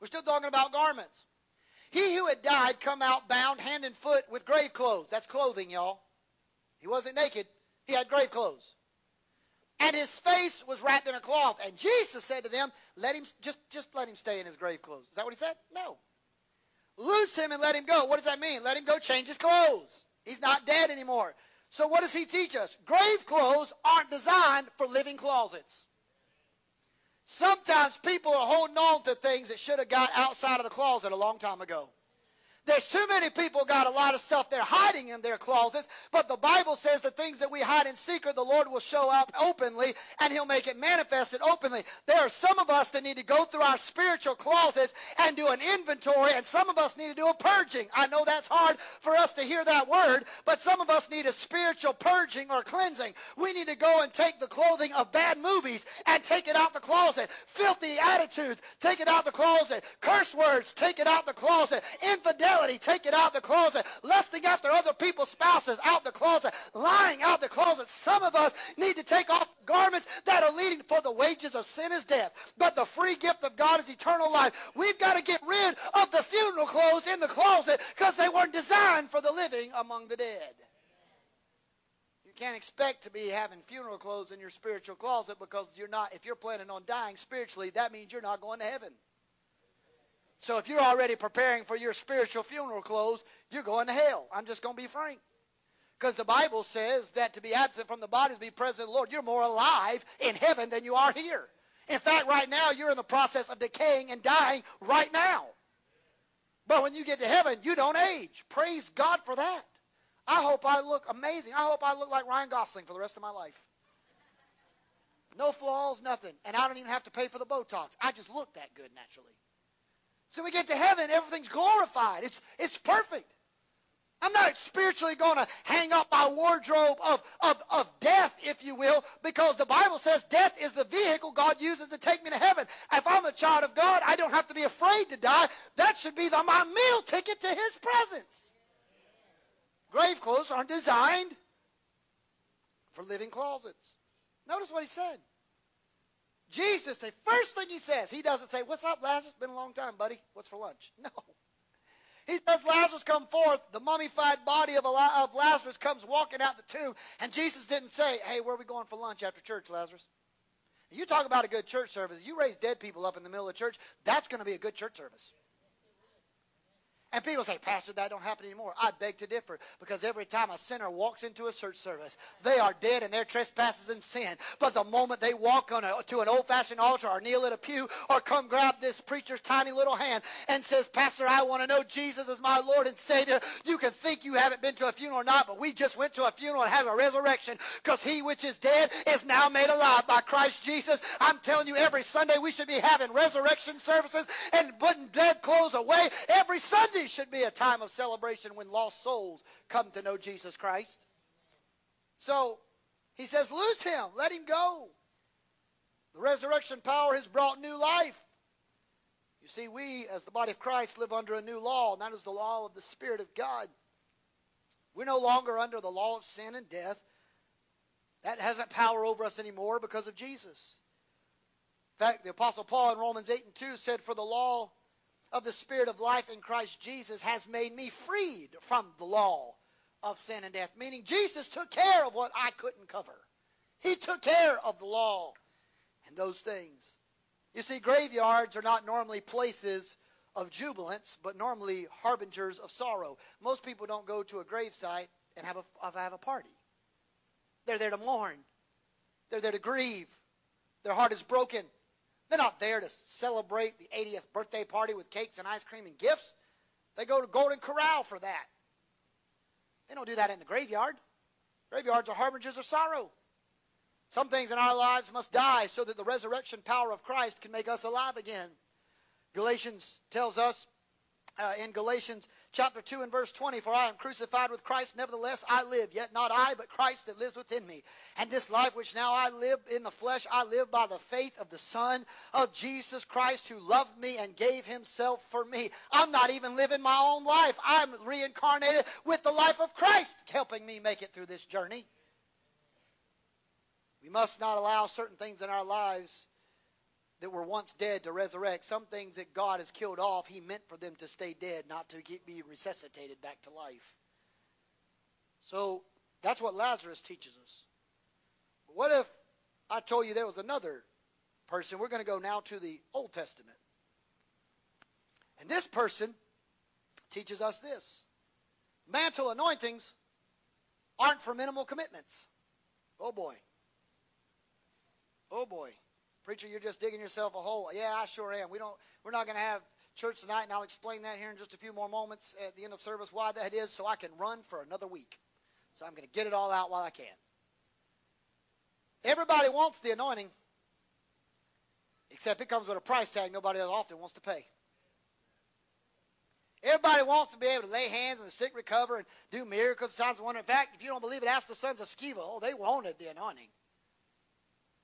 We're still talking about garments. He who had died come out bound hand and foot with grave clothes. That's clothing, y'all. He wasn't naked. He had grave clothes. And his face was wrapped in a cloth. And Jesus said to them, Let him just just let him stay in his grave clothes. Is that what he said? No. Loose him and let him go. What does that mean? Let him go change his clothes. He's not dead anymore. So what does he teach us? Grave clothes aren't designed for living closets. Sometimes people are holding on to things that should have got outside of the closet a long time ago. There's too many people got a lot of stuff they're hiding in their closets, but the Bible says the things that we hide in secret, the Lord will show up openly and He'll make it manifested openly. There are some of us that need to go through our spiritual closets and do an inventory, and some of us need to do a purging. I know that's hard for us to hear that word, but some of us need a spiritual purging or cleansing. We need to go and take the clothing of bad movies and take it out the closet. Filthy attitudes, take it out the closet. Curse words, take it out the closet. Infidelity, take it out the closet. Lusting after other people's spouses, out the closet. Lying, out the closet. Some of us need to take off garments that are leading for the wages of sin is death. But the free gift of God is eternal life. We've got to get rid of the funeral clothes in the closet because they weren't designed for the living among the dead. You can't expect to be having funeral clothes in your spiritual closet because you're not if you're planning on dying spiritually, that means you're not going to heaven. So if you're already preparing for your spiritual funeral clothes, you're going to hell. I'm just going to be frank. Because the Bible says that to be absent from the body is to be present Lord, you're more alive in heaven than you are here. In fact, right now, you're in the process of decaying and dying right now. But when you get to heaven, you don't age. Praise God for that. I hope I look amazing. I hope I look like Ryan Gosling for the rest of my life. No flaws, nothing. And I don't even have to pay for the Botox. I just look that good naturally. So we get to heaven, everything's glorified. It's, it's perfect. I'm not spiritually going to hang up my wardrobe of, of, of death, if you will, because the Bible says death is the vehicle God uses to take me to heaven. If I'm a child of God, I don't have to be afraid to die. That should be the, my meal ticket to His presence. Grave clothes aren't designed for living closets. Notice what He said. Jesus, the first thing he says, he doesn't say, What's up, Lazarus? Been a long time, buddy. What's for lunch? No. He says, Lazarus, come forth. The mummified body of, of Lazarus comes walking out the tomb. And Jesus didn't say, Hey, where are we going for lunch after church, Lazarus? You talk about a good church service. You raise dead people up in the middle of church, that's going to be a good church service. And people say, Pastor, that don't happen anymore. I beg to differ because every time a sinner walks into a church service, they are dead in their trespasses and sin. But the moment they walk on a, to an old-fashioned altar or kneel at a pew or come grab this preacher's tiny little hand and says, Pastor, I want to know Jesus as my Lord and Savior, you can think you haven't been to a funeral or not, but we just went to a funeral and had a resurrection because he which is dead is now made alive by Christ Jesus. I'm telling you, every Sunday we should be having resurrection services and putting dead clothes away every Sunday should be a time of celebration when lost souls come to know Jesus Christ. So he says, Lose him, let him go. The resurrection power has brought new life. You see, we, as the body of Christ, live under a new law, and that is the law of the Spirit of God. We're no longer under the law of sin and death. That hasn't power over us anymore because of Jesus. In fact, the Apostle Paul in Romans 8 and 2 said, For the law of the Spirit of life in Christ Jesus has made me freed from the law of sin and death. Meaning Jesus took care of what I couldn't cover. He took care of the law and those things. You see, graveyards are not normally places of jubilance, but normally harbingers of sorrow. Most people don't go to a gravesite and have a, have a party. They're there to mourn. They're there to grieve. Their heart is broken. They're not there to celebrate the 80th birthday party with cakes and ice cream and gifts. They go to Golden Corral for that. They don't do that in the graveyard. Graveyards are harbingers of sorrow. Some things in our lives must die so that the resurrection power of Christ can make us alive again. Galatians tells us uh, in Galatians chapter 2 and verse 20, For I am crucified with Christ, nevertheless I live, yet not I, but Christ that lives within me. And this life which now I live in the flesh, I live by the faith of the Son of Jesus Christ, who loved me and gave himself for me. I'm not even living my own life. I'm reincarnated with the life of Christ, helping me make it through this journey. We must not allow certain things in our lives that were once dead to resurrect. Some things that God has killed off, He meant for them to stay dead, not to get, be resuscitated back to life. So that's what Lazarus teaches us. But what if I told you there was another person? We're going to go now to the Old Testament. And this person teaches us this mantle anointings aren't for minimal commitments. Oh boy. Oh boy. Preacher, you're just digging yourself a hole. Yeah, I sure am. We don't we're not going to have church tonight and I'll explain that here in just a few more moments at the end of service why that is so I can run for another week. So I'm going to get it all out while I can. Everybody wants the anointing except it comes with a price tag nobody often wants to pay. Everybody wants to be able to lay hands and the sick recover and do miracles, signs, and. In fact, if you don't believe it, ask the sons of Sceva. Oh, they wanted the anointing.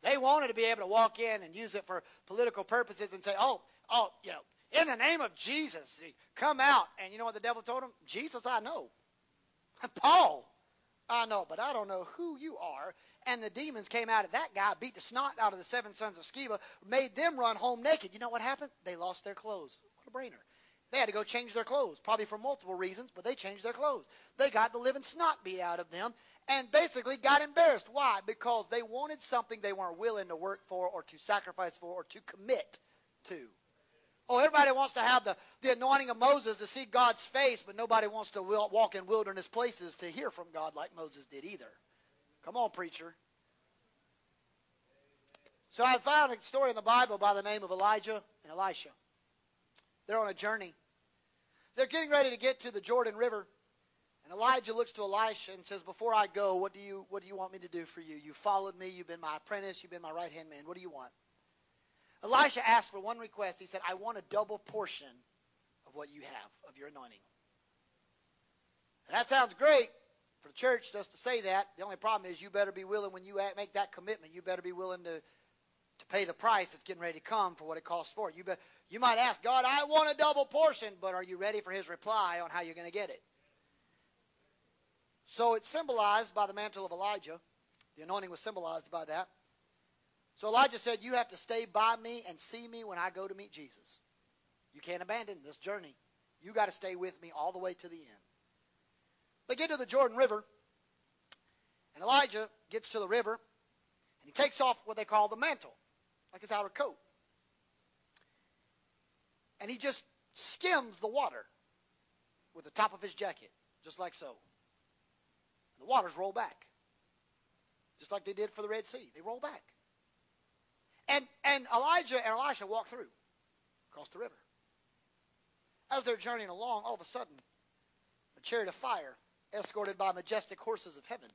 They wanted to be able to walk in and use it for political purposes and say, oh, oh, you know, in the name of Jesus, come out. And you know what the devil told him? Jesus, I know. Paul, I know, but I don't know who you are. And the demons came out of that guy, beat the snot out of the seven sons of Sceva, made them run home naked. You know what happened? They lost their clothes. What a brainer. They had to go change their clothes, probably for multiple reasons, but they changed their clothes. They got the living snot beat out of them and basically got embarrassed. Why? Because they wanted something they weren't willing to work for or to sacrifice for or to commit to. Oh, everybody wants to have the, the anointing of Moses to see God's face, but nobody wants to walk in wilderness places to hear from God like Moses did either. Come on, preacher. So I found a story in the Bible by the name of Elijah and Elisha. They're on a journey. They're getting ready to get to the Jordan River. And Elijah looks to Elisha and says, Before I go, what do you what do you want me to do for you? You followed me, you've been my apprentice, you've been my right hand man. What do you want? Elisha asked for one request. He said, I want a double portion of what you have, of your anointing. That sounds great for the church just to say that. The only problem is you better be willing when you make that commitment, you better be willing to to pay the price that's getting ready to come for what it costs for it. You, you might ask God, I want a double portion, but are you ready for his reply on how you're going to get it? So it's symbolized by the mantle of Elijah. The anointing was symbolized by that. So Elijah said, You have to stay by me and see me when I go to meet Jesus. You can't abandon this journey. You got to stay with me all the way to the end. They get to the Jordan River, and Elijah gets to the river, and he takes off what they call the mantle like his outer coat. And he just skims the water with the top of his jacket, just like so. And the waters roll back, just like they did for the Red Sea. They roll back. And, and Elijah and Elisha walk through, across the river. As they're journeying along, all of a sudden, a chariot of fire, escorted by majestic horses of heaven,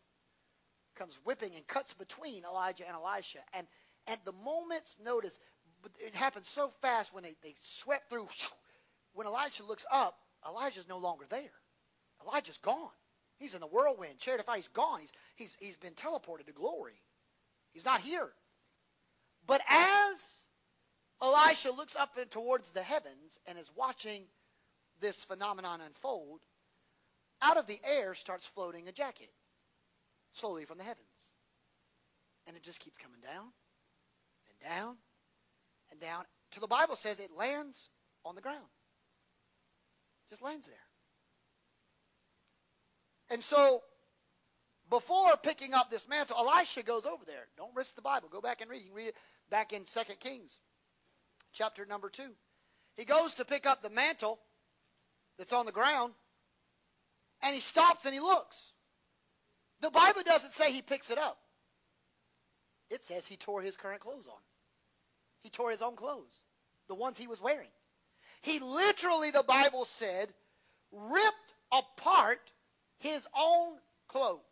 comes whipping and cuts between Elijah and Elisha. And at the moment's notice, but it happened so fast when they, they swept through. When Elijah looks up, Elijah's no longer there. Elijah's gone. He's in the whirlwind. Chariot of fire, he's gone. He's, he's, he's been teleported to glory. He's not here. But as Elisha looks up and towards the heavens and is watching this phenomenon unfold, out of the air starts floating a jacket, slowly from the heavens. And it just keeps coming down down and down till the Bible says it lands on the ground. Just lands there. And so, before picking up this mantle, Elisha goes over there. Don't risk the Bible. Go back and read. You can read it back in 2 Kings, chapter number 2. He goes to pick up the mantle that's on the ground, and he stops and he looks. The Bible doesn't say he picks it up. It says he tore his current clothes on. He tore his own clothes, the ones he was wearing. He literally, the Bible said, ripped apart his own cloak,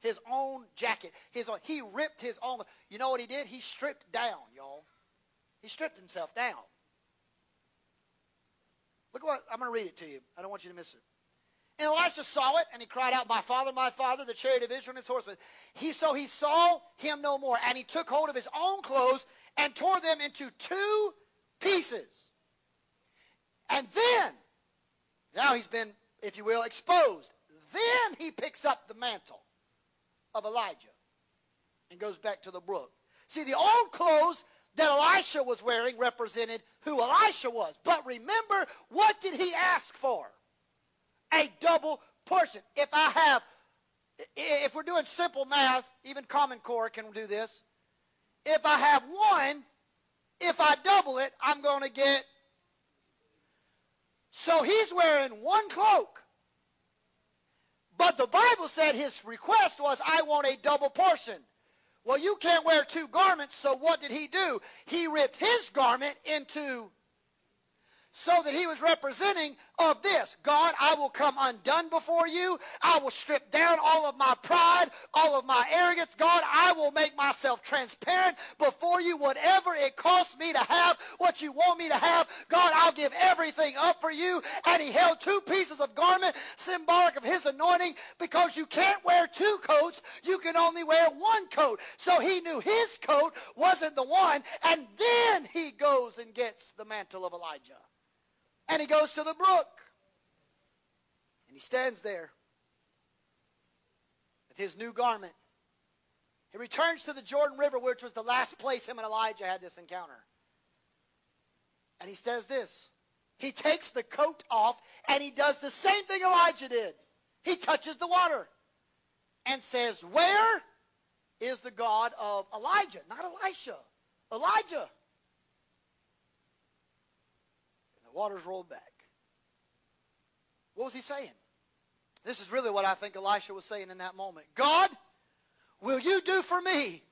his own jacket, his own, he ripped his own. You know what he did? He stripped down, y'all. He stripped himself down. Look what I'm going to read it to you. I don't want you to miss it. And Elisha saw it, and he cried out, My father, my father, the chariot of Israel and its horsemen. He so he saw him no more, and he took hold of his own clothes and tore them into two pieces. And then, now he's been, if you will, exposed. Then he picks up the mantle of Elijah and goes back to the brook. See, the old clothes that Elisha was wearing represented who Elisha was. But remember, what did he ask for? A double portion. If I have, if we're doing simple math, even Common Core can do this. If I have one, if I double it, I'm going to get. So he's wearing one cloak. But the Bible said his request was, I want a double portion. Well, you can't wear two garments, so what did he do? He ripped his garment into so that he was representing of this God, I will come undone before you. I will strip down all of my pride, all of my arrogance. God, I will make myself transparent before you, whatever it costs me to have what you want me to have. God, I'll give everything up for you. And he held two pieces of garment, symbolic of his anointing, because you can't wear two coats. You can only wear one coat. So he knew his coat wasn't the one. And then he goes and gets the mantle of Elijah. And he goes to the brook. And he stands there with his new garment. He returns to the Jordan River, which was the last place him and Elijah had this encounter. And he says this. He takes the coat off and he does the same thing Elijah did. He touches the water and says, Where is the God of Elijah? Not Elisha. Elijah. The waters rolled back. What was he saying? This is really what I think Elisha was saying in that moment. God, will you do for me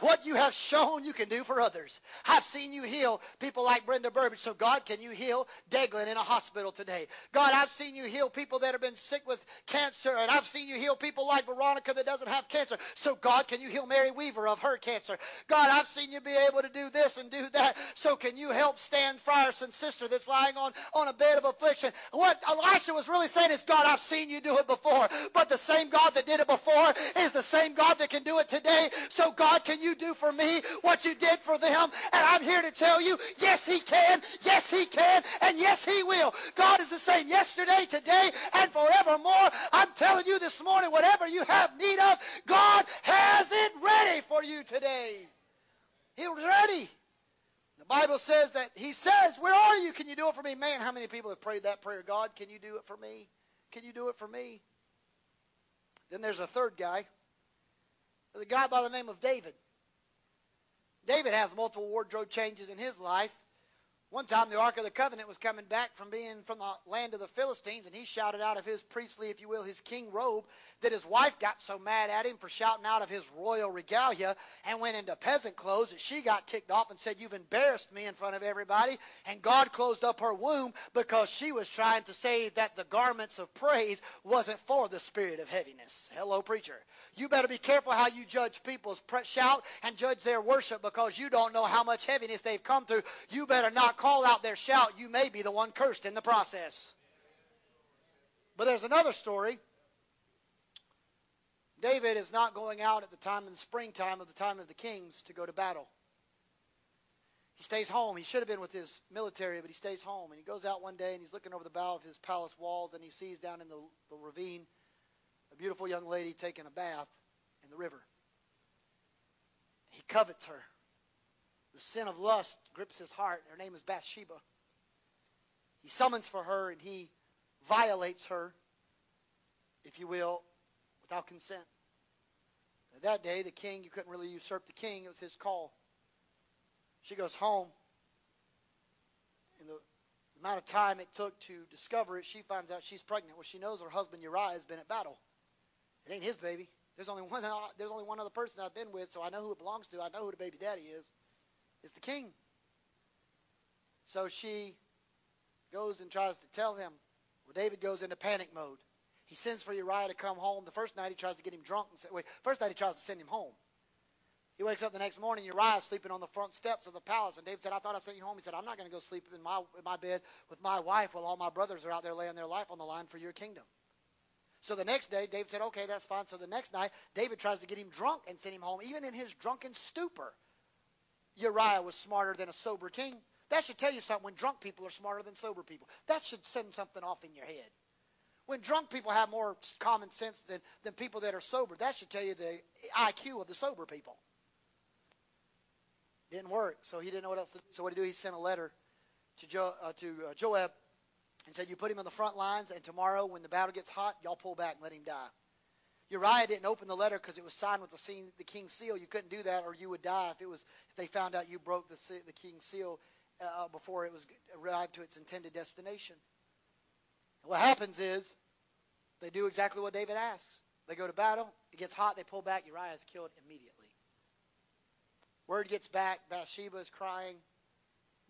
what you have shown you can do for others. I've seen you heal people like Brenda Burbage. So, God, can you heal Deglin in a hospital today? God, I've seen you heal people that have been sick with cancer, and I've seen you heal people like Veronica that doesn't have cancer. So, God, can you heal Mary Weaver of her cancer? God, I've seen you be able to do this and do that. So, can you help Stan Frierson's sister that's lying on, on a bed of affliction? What Elisha was really saying is, God, I've seen you do it before, but the same God that did it before is the same God that can do it today. So, God, can you do for me what you did for them? And I'm here to tell you, yes, He can, yes, He can, and yes, He will. God is the same yesterday, today, and forevermore. I'm telling you this morning, whatever you have need of, God has it ready for you today. He's ready. The Bible says that He says, Where are you? Can you do it for me? Man, how many people have prayed that prayer? God, can you do it for me? Can you do it for me? Then there's a third guy. There's a guy by the name of David. David has multiple wardrobe changes in his life. One time the Ark of the Covenant was coming back from being from the land of the Philistines, and he shouted out of his priestly, if you will, his king robe, that his wife got so mad at him for shouting out of his royal regalia and went into peasant clothes that she got ticked off and said, You've embarrassed me in front of everybody. And God closed up her womb because she was trying to say that the garments of praise wasn't for the spirit of heaviness. Hello, preacher. You better be careful how you judge people's shout and judge their worship because you don't know how much heaviness they've come through. You better not call out their shout. You may be the one cursed in the process. But there's another story. David is not going out at the time in the springtime of the time of the kings to go to battle. He stays home. He should have been with his military, but he stays home. And he goes out one day and he's looking over the bow of his palace walls and he sees down in the, the ravine a beautiful young lady taking a bath in the river. He covets her. The sin of lust grips his heart. Her name is Bathsheba. He summons for her and he violates her, if you will, without consent. At that day, the king, you couldn't really usurp the king, it was his call. She goes home, the The amount of time it took to discover it, she finds out she's pregnant. Well, she knows her husband Uriah has been at battle. It ain't his baby. There's only one. There's only one other person I've been with, so I know who it belongs to. I know who the baby daddy is. It's the king. So she goes and tries to tell him. Well, David goes into panic mode. He sends for Uriah to come home. The first night he tries to get him drunk. And wait, first night he tries to send him home. He wakes up the next morning. Uriah's sleeping on the front steps of the palace. And David said, I thought I sent you home. He said, I'm not going to go sleep in my, in my bed with my wife while all my brothers are out there laying their life on the line for your kingdom. So the next day, David said, okay, that's fine. So the next night, David tries to get him drunk and send him home. Even in his drunken stupor, Uriah was smarter than a sober king. That should tell you something when drunk people are smarter than sober people. That should send something off in your head. When drunk people have more common sense than, than people that are sober, that should tell you the IQ of the sober people. Didn't work, so he didn't know what else to do. So what did he do? He sent a letter to, jo, uh, to uh, Joab and said, You put him on the front lines, and tomorrow when the battle gets hot, y'all pull back and let him die. Uriah didn't open the letter because it was signed with the, the king's seal. You couldn't do that, or you would die if it was if they found out you broke the, the king's seal uh, before it was arrived to its intended destination. What happens is they do exactly what David asks. They go to battle. It gets hot. They pull back. Uriah is killed immediately. Word gets back. Bathsheba is crying.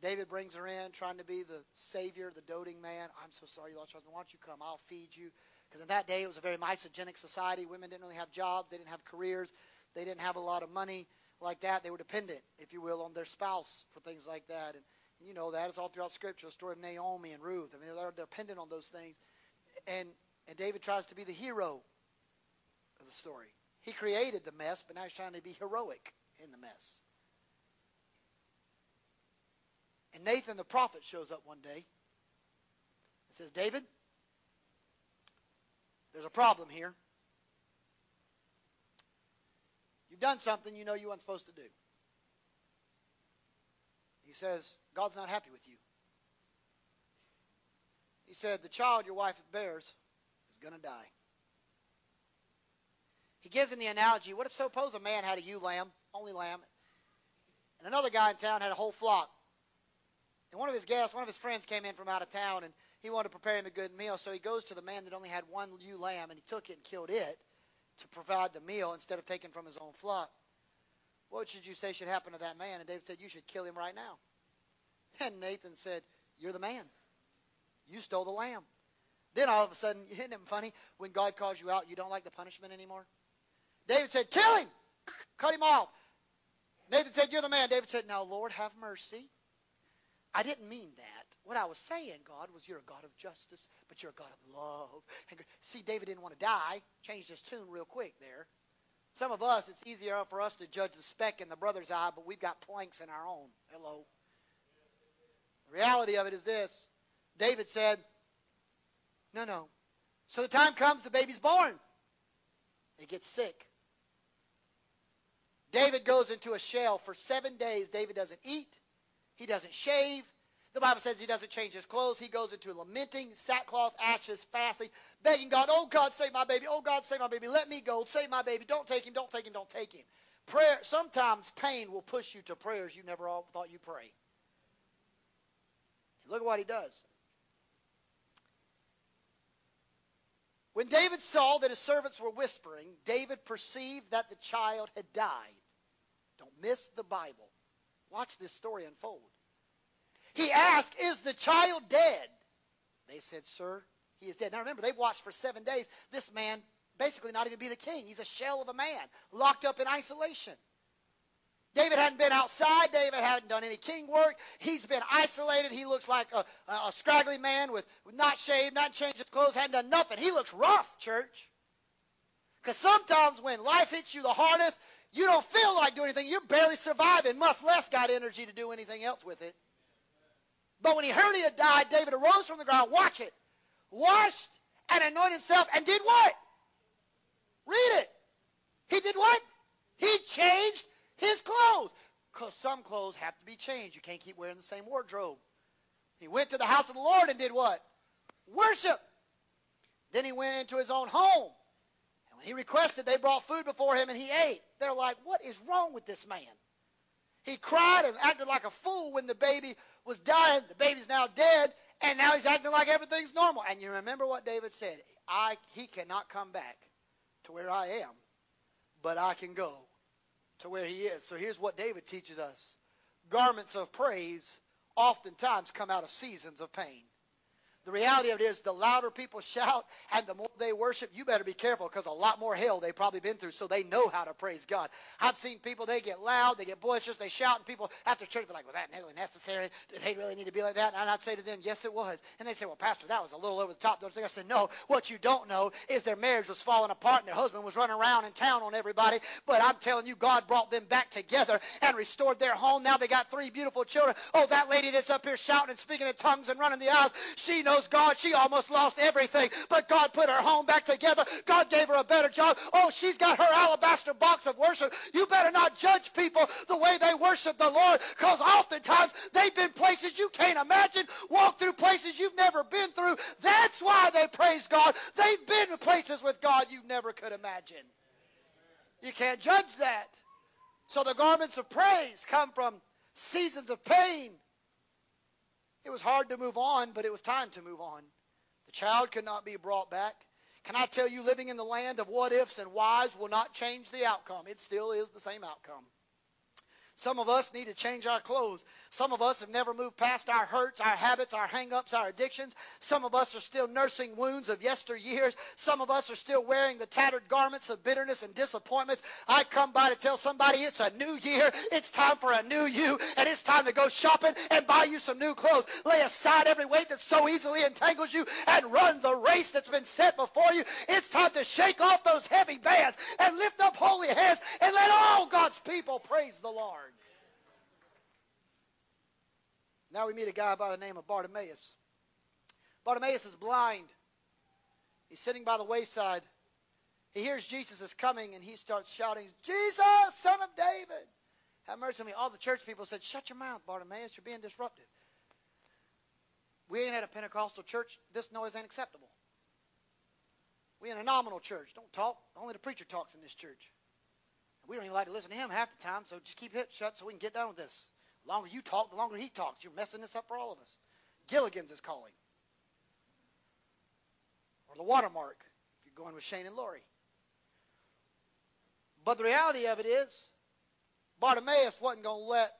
David brings her in, trying to be the savior, the doting man. I'm so sorry you lost your husband. Why don't you come? I'll feed you. Because in that day, it was a very misogynic society. Women didn't really have jobs. They didn't have careers. They didn't have a lot of money like that. They were dependent, if you will, on their spouse for things like that. And you know that is all throughout Scripture. The story of Naomi and Ruth. I mean, they're dependent on those things. And and David tries to be the hero of the story. He created the mess, but now he's trying to be heroic in the mess. And Nathan the prophet shows up one day and says, David, there's a problem here. You've done something you know you weren't supposed to do. He says, God's not happy with you. He said, The child your wife bears is going to die. He gives him the analogy what if suppose a man had a ewe lamb, only lamb, and another guy in town had a whole flock. And one of his guests, one of his friends came in from out of town and he wanted to prepare him a good meal. So he goes to the man that only had one ewe lamb and he took it and killed it to provide the meal instead of taking from his own flock. What should you say should happen to that man? And David said, You should kill him right now. And Nathan said, You're the man. You stole the lamb. Then all of a sudden, isn't it funny? When God calls you out, you don't like the punishment anymore? David said, Kill him! Cut him off. Nathan said, You're the man. David said, Now, Lord, have mercy. I didn't mean that. What I was saying, God, was you're a God of justice, but you're a God of love. And see, David didn't want to die. Changed his tune real quick there. Some of us, it's easier for us to judge the speck in the brother's eye, but we've got planks in our own. Hello. The reality of it is this. David said, no, no. So the time comes, the baby's born. He gets sick. David goes into a shell for seven days. David doesn't eat. He doesn't shave. The Bible says he doesn't change his clothes. He goes into lamenting, sackcloth, ashes, fasting, begging God, oh God, save my baby. Oh God, save my baby. Let me go. Save my baby. Don't take him. Don't take him. Don't take him. Prayer. Sometimes pain will push you to prayers you never thought you'd pray. Look at what he does. When David saw that his servants were whispering, David perceived that the child had died. Don't miss the Bible. Watch this story unfold. He asked, Is the child dead? They said, Sir, he is dead. Now remember, they've watched for seven days. This man basically not even be the king. He's a shell of a man, locked up in isolation. David hadn't been outside. David hadn't done any king work. He's been isolated. He looks like a, a scraggly man with, with not shaved, not changed his clothes, hadn't done nothing. He looks rough, church. Because sometimes when life hits you the hardest, you don't feel like doing anything. You're barely surviving, much less got energy to do anything else with it. But when he heard he had died, David arose from the ground, watch it, washed and anointed himself, and did what? Read it. He did what? He changed his clothes. Because some clothes have to be changed. You can't keep wearing the same wardrobe. He went to the house of the Lord and did what? Worship. Then he went into his own home. And when he requested, they brought food before him and he ate. They're like, what is wrong with this man? He cried and acted like a fool when the baby was dying. The baby's now dead. And now he's acting like everything's normal. And you remember what David said? I he cannot come back to where I am, but I can go to where he is. So here's what David teaches us. Garments of praise oftentimes come out of seasons of pain. The reality of it is, the louder people shout and the more they worship, you better be careful because a lot more hell they've probably been through, so they know how to praise God. I've seen people, they get loud, they get boisterous, they shout, and people after church be like, was that really necessary? Did they really need to be like that? And I'd say to them, yes, it was. And they say, well, Pastor, that was a little over the top. I said, no. What you don't know is their marriage was falling apart and their husband was running around in town on everybody. But I'm telling you, God brought them back together and restored their home. Now they got three beautiful children. Oh, that lady that's up here shouting and speaking in tongues and running the aisles, she knows God. She almost lost everything, but God put her home back together. God gave her a better job. Oh, she's got her alabaster box of worship. You better not judge people the way they worship the Lord, because oftentimes they've been places you can't imagine, walked through places you've never been through. That's why they praise God. They've been to places with God you never could imagine. You can't judge that. So the garments of praise come from seasons of pain. It was hard to move on, but it was time to move on. The child could not be brought back. Can I tell you, living in the land of what ifs and whys will not change the outcome. It still is the same outcome. Some of us need to change our clothes. Some of us have never moved past our hurts, our habits, our hang-ups, our addictions. Some of us are still nursing wounds of yesteryears. Some of us are still wearing the tattered garments of bitterness and disappointments. I come by to tell somebody it's a new year. It's time for a new you, and it's time to go shopping and buy you some new clothes. Lay aside every weight that so easily entangles you and run the race that's been set before you. It's time to shake off those heavy bands and lift up holy hands and let all God's people praise the Lord. Now we meet a guy by the name of Bartimaeus. Bartimaeus is blind. He's sitting by the wayside. He hears Jesus is coming and he starts shouting, Jesus, son of David, have mercy on me. All the church people said, Shut your mouth, Bartimaeus, you're being disruptive. We ain't at a Pentecostal church. This noise ain't acceptable. We in a nominal church. Don't talk. Only the preacher talks in this church. We don't even like to listen to him half the time, so just keep it shut so we can get done with this. The longer you talk, the longer he talks. You're messing this up for all of us. Gilligan's is calling. Or the watermark, if you're going with Shane and Lori. But the reality of it is, Bartimaeus wasn't going to let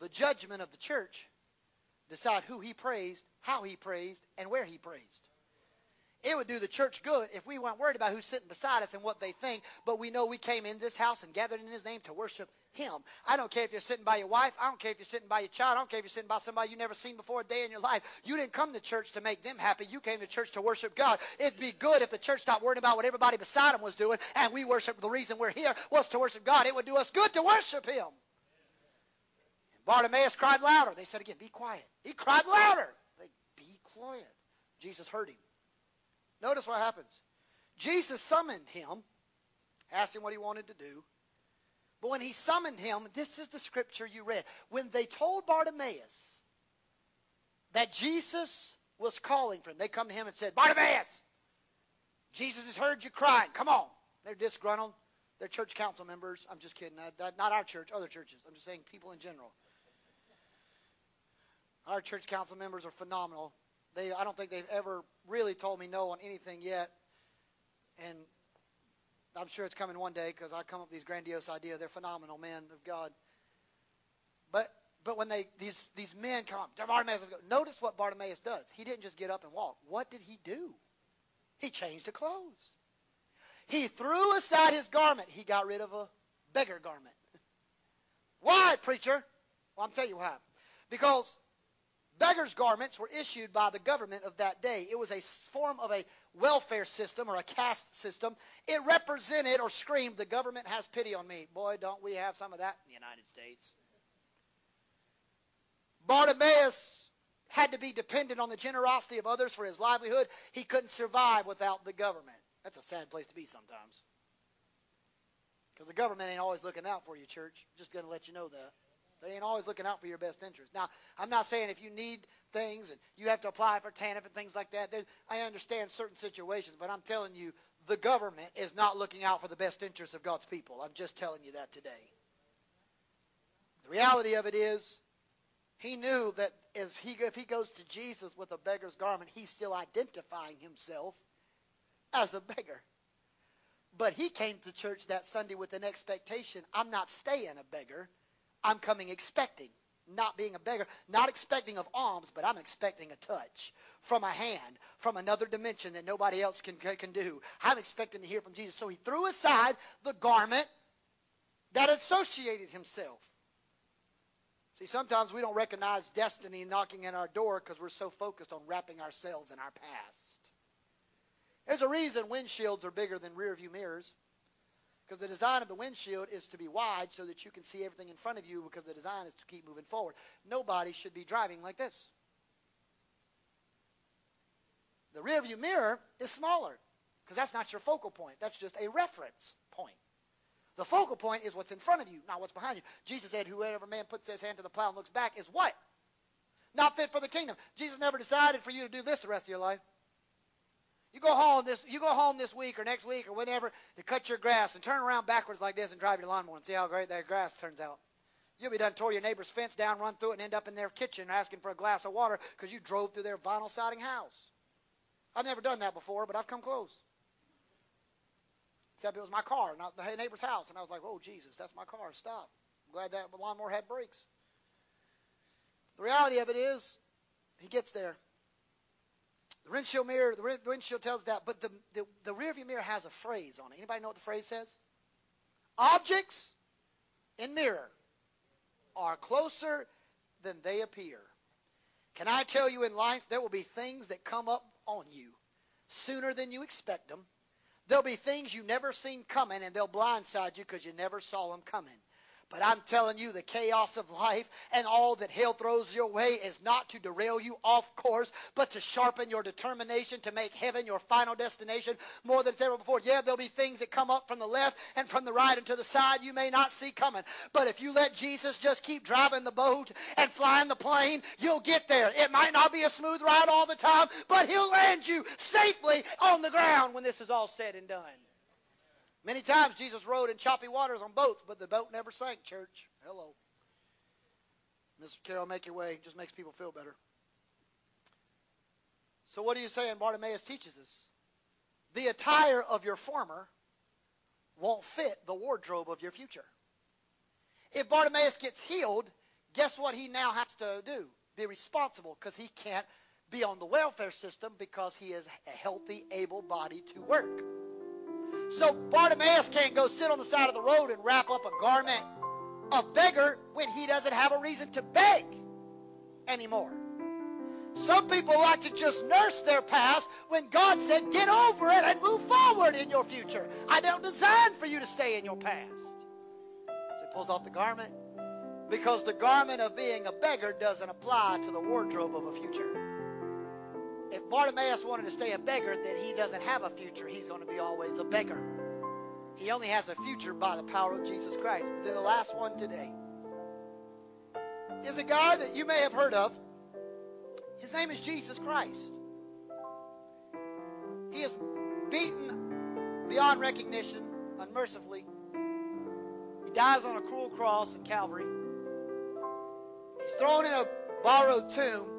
the judgment of the church decide who he praised, how he praised, and where he praised. It would do the church good if we weren't worried about who's sitting beside us and what they think, but we know we came in this house and gathered in his name to worship him. I don't care if you're sitting by your wife. I don't care if you're sitting by your child. I don't care if you're sitting by somebody you've never seen before a day in your life. You didn't come to church to make them happy. You came to church to worship God. It'd be good if the church stopped worrying about what everybody beside them was doing and we worship. The reason we're here was to worship God. It would do us good to worship him. Bartimaeus cried louder. They said again, be quiet. He cried louder. They, be quiet. Jesus heard him. Notice what happens. Jesus summoned him, asked him what he wanted to do. But when he summoned him, this is the scripture you read. When they told Bartimaeus that Jesus was calling for him, they come to him and said, Bartimaeus, Jesus has heard you crying. Come on. They're disgruntled. They're church council members. I'm just kidding. Not our church, other churches. I'm just saying people in general. Our church council members are phenomenal. They, I don't think they've ever really told me no on anything yet. And I'm sure it's coming one day because I come up with these grandiose ideas. They're phenomenal men of God. But but when they these these men come up, Bartimaeus goes, notice what Bartimaeus does. He didn't just get up and walk. What did he do? He changed the clothes. He threw aside his garment. He got rid of a beggar garment. Why, preacher? Well, I'm telling you why. Because Beggars' garments were issued by the government of that day. It was a form of a welfare system or a caste system. It represented or screamed, The government has pity on me. Boy, don't we have some of that in the United States. Bartimaeus had to be dependent on the generosity of others for his livelihood. He couldn't survive without the government. That's a sad place to be sometimes. Because the government ain't always looking out for you, church. Just going to let you know that. They ain't always looking out for your best interest. Now, I'm not saying if you need things and you have to apply for TANF and things like that. I understand certain situations, but I'm telling you, the government is not looking out for the best interests of God's people. I'm just telling you that today. The reality of it is, He knew that as he, if he goes to Jesus with a beggar's garment, he's still identifying himself as a beggar. But he came to church that Sunday with an expectation I'm not staying a beggar. I'm coming expecting, not being a beggar, not expecting of alms, but I'm expecting a touch from a hand, from another dimension that nobody else can, can do. I'm expecting to hear from Jesus. So he threw aside the garment that associated himself. See, sometimes we don't recognize destiny knocking at our door because we're so focused on wrapping ourselves in our past. There's a reason windshields are bigger than rear view mirrors. Because the design of the windshield is to be wide so that you can see everything in front of you because the design is to keep moving forward. Nobody should be driving like this. The rear view mirror is smaller because that's not your focal point. That's just a reference point. The focal point is what's in front of you, not what's behind you. Jesus said, Whoever man puts his hand to the plow and looks back is what? Not fit for the kingdom. Jesus never decided for you to do this the rest of your life. You go home this you go home this week or next week or whenever to cut your grass and turn around backwards like this and drive your lawnmower and see how great that grass turns out. You'll be done tore your neighbor's fence down, run through it, and end up in their kitchen asking for a glass of water because you drove through their vinyl siding house. I've never done that before, but I've come close. Except it was my car, not the neighbor's house. And I was like, oh, Jesus, that's my car. Stop. I'm glad that lawnmower had brakes. The reality of it is, he gets there. The windshield mirror, the windshield tells that, but the, the, the rearview mirror has a phrase on it. Anybody know what the phrase says? Objects in mirror are closer than they appear. Can I tell you in life, there will be things that come up on you sooner than you expect them There'll be things you never seen coming, and they'll blindside you because you never saw them coming. But I'm telling you, the chaos of life and all that hell throws your way is not to derail you off course, but to sharpen your determination to make heaven your final destination more than ever before. Yeah, there'll be things that come up from the left and from the right and to the side you may not see coming. But if you let Jesus just keep driving the boat and flying the plane, you'll get there. It might not be a smooth ride all the time, but he'll land you safely on the ground when this is all said and done. Many times Jesus rode in choppy waters on boats, but the boat never sank, church. Hello. Mr. Carroll, make your way. It just makes people feel better. So what are you saying Bartimaeus teaches us? The attire of your former won't fit the wardrobe of your future. If Bartimaeus gets healed, guess what he now has to do? Be responsible because he can't be on the welfare system because he is a healthy, able body to work. So Bartimaeus can't go sit on the side of the road and wrap up a garment of beggar when he doesn't have a reason to beg anymore. Some people like to just nurse their past when God said, get over it and move forward in your future. I don't design for you to stay in your past. So he pulls off the garment because the garment of being a beggar doesn't apply to the wardrobe of a future if Bartimaeus wanted to stay a beggar, then he doesn't have a future. He's going to be always a beggar. He only has a future by the power of Jesus Christ. But then the last one today is a guy that you may have heard of. His name is Jesus Christ. He is beaten beyond recognition unmercifully. He dies on a cruel cross at Calvary. He's thrown in a borrowed tomb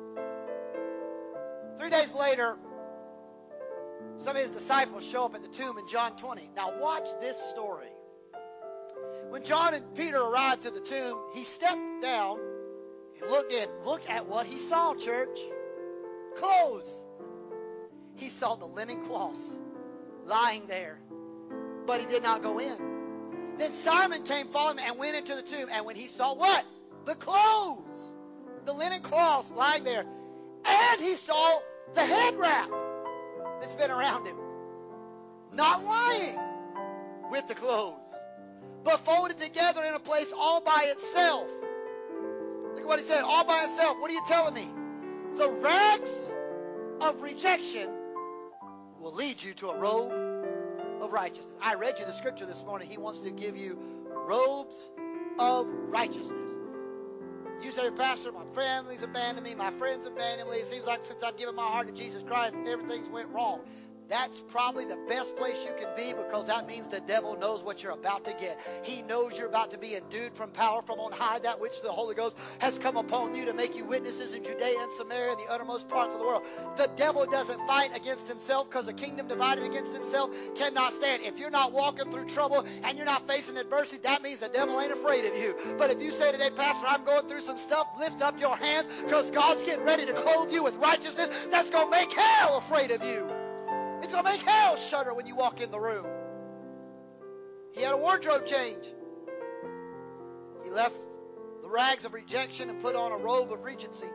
Three days later, some of his disciples show up at the tomb in John 20. Now, watch this story. When John and Peter arrived to the tomb, he stepped down and looked in. Look at what he saw, church. Clothes. He saw the linen cloths lying there, but he did not go in. Then Simon came following and went into the tomb. And when he saw what? The clothes. The linen cloths lying there. And he saw the head wrap that's been around him. Not lying with the clothes, but folded together in a place all by itself. Look at what he said, all by itself. What are you telling me? The rags of rejection will lead you to a robe of righteousness. I read you the scripture this morning. He wants to give you robes of righteousness. You say, Pastor, my family's abandoned me, my friends abandoned me. It seems like since I've given my heart to Jesus Christ, everything's went wrong. That's probably the best place you can be because that means the devil knows what you're about to get. He knows you're about to be endued from power from on high, that which the Holy Ghost has come upon you to make you witnesses in Judea and Samaria and the uttermost parts of the world. The devil doesn't fight against himself because a kingdom divided against itself cannot stand. If you're not walking through trouble and you're not facing adversity, that means the devil ain't afraid of you. But if you say today, Pastor, I'm going through some stuff, lift up your hands because God's getting ready to clothe you with righteousness that's going to make hell afraid of you. It's going to make hell shudder when you walk in the room. He had a wardrobe change. He left the rags of rejection and put on a robe of regency.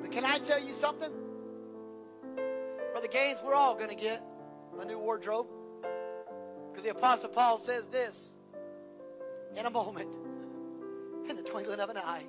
But can I tell you something? Brother Gaines, we're all going to get a new wardrobe. Because the Apostle Paul says this in a moment, in the twinkling of an eye.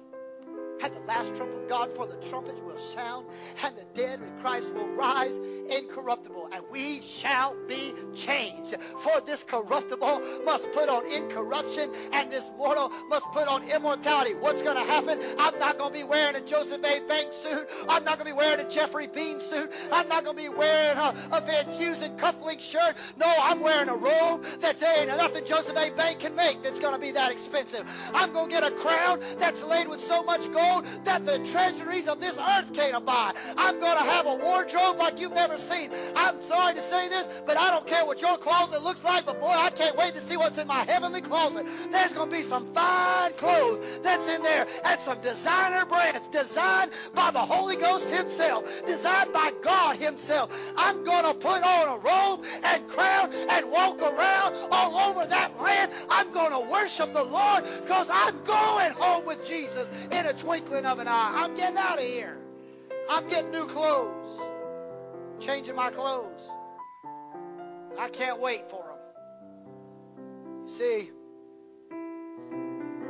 At the last trump of God, for the trumpet will sound, and the dead in Christ will rise incorruptible, and we shall be changed. For this corruptible must put on incorruption, and this mortal must put on immortality. What's going to happen? I'm not going to be wearing a Joseph A. Banks suit. I'm not going to be wearing a Geoffrey Beene suit. I'm not going to be wearing a, a Van Heusen cufflink shirt. No, I'm wearing a robe that there ain't nothing Joseph A. Bank can make that's going to be that expensive. I'm going to get a crown that's laid with so much gold that the treasuries of this earth can't buy. I'm going to have a wardrobe like you've never seen. I'm sorry to say this, but I don't care what your closet looks like, but boy, I can't wait to see what's in my heavenly closet. There's going to be some fine clothes that's in there and some designer brands designed by the Holy Ghost himself, designed by God himself. I'm going to put on a robe and crown and walk around all over that land. I'm going to worship the Lord because I'm going home with Jesus in a twinkling of an eye. I'm getting out of here. I'm getting new clothes, changing my clothes. I can't wait for them. You see,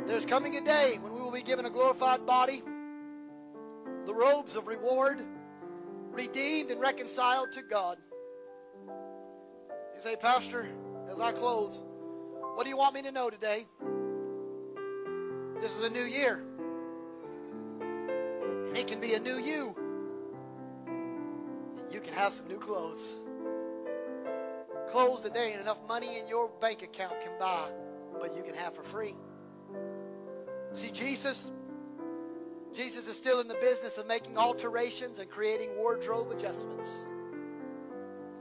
there's coming a day when we will be given a glorified body, the robes of reward, redeemed and reconciled to God. You say, Pastor, as I close, what do you want me to know today? This is a new year. It can be a new you. Have some new clothes. Clothes that there ain't enough money in your bank account can buy, but you can have for free. See, Jesus, Jesus is still in the business of making alterations and creating wardrobe adjustments.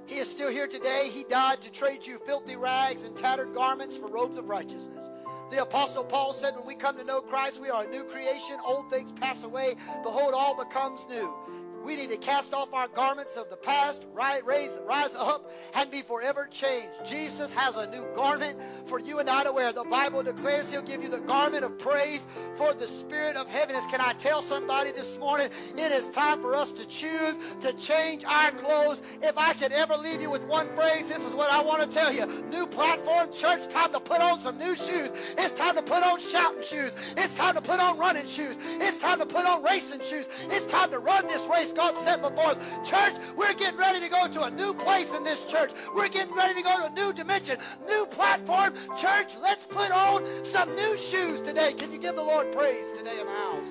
He is still here today. He died to trade you filthy rags and tattered garments for robes of righteousness. The Apostle Paul said, When we come to know Christ, we are a new creation. Old things pass away. Behold, all becomes new. We need to cast off our garments of the past, rise, raise, rise up, and be forever changed. Jesus has a new garment for you and I to wear. The Bible declares He'll give you the garment of praise for the spirit of heaviness. Can I tell somebody this morning it is time for us to choose to change our clothes? If I could ever leave you with one phrase, this is what I want to tell you. New platform, church, time to put on some new shoes. It's time to put on shouting shoes. It's time to put on running shoes. It's time to put on racing shoes. It's time to run this race God set before us. Church, we're getting ready to go to a new place in this church. We're getting ready to go to a new dimension, new platform. Church, let's put on some new shoes today. Can you give the Lord praise today in the house?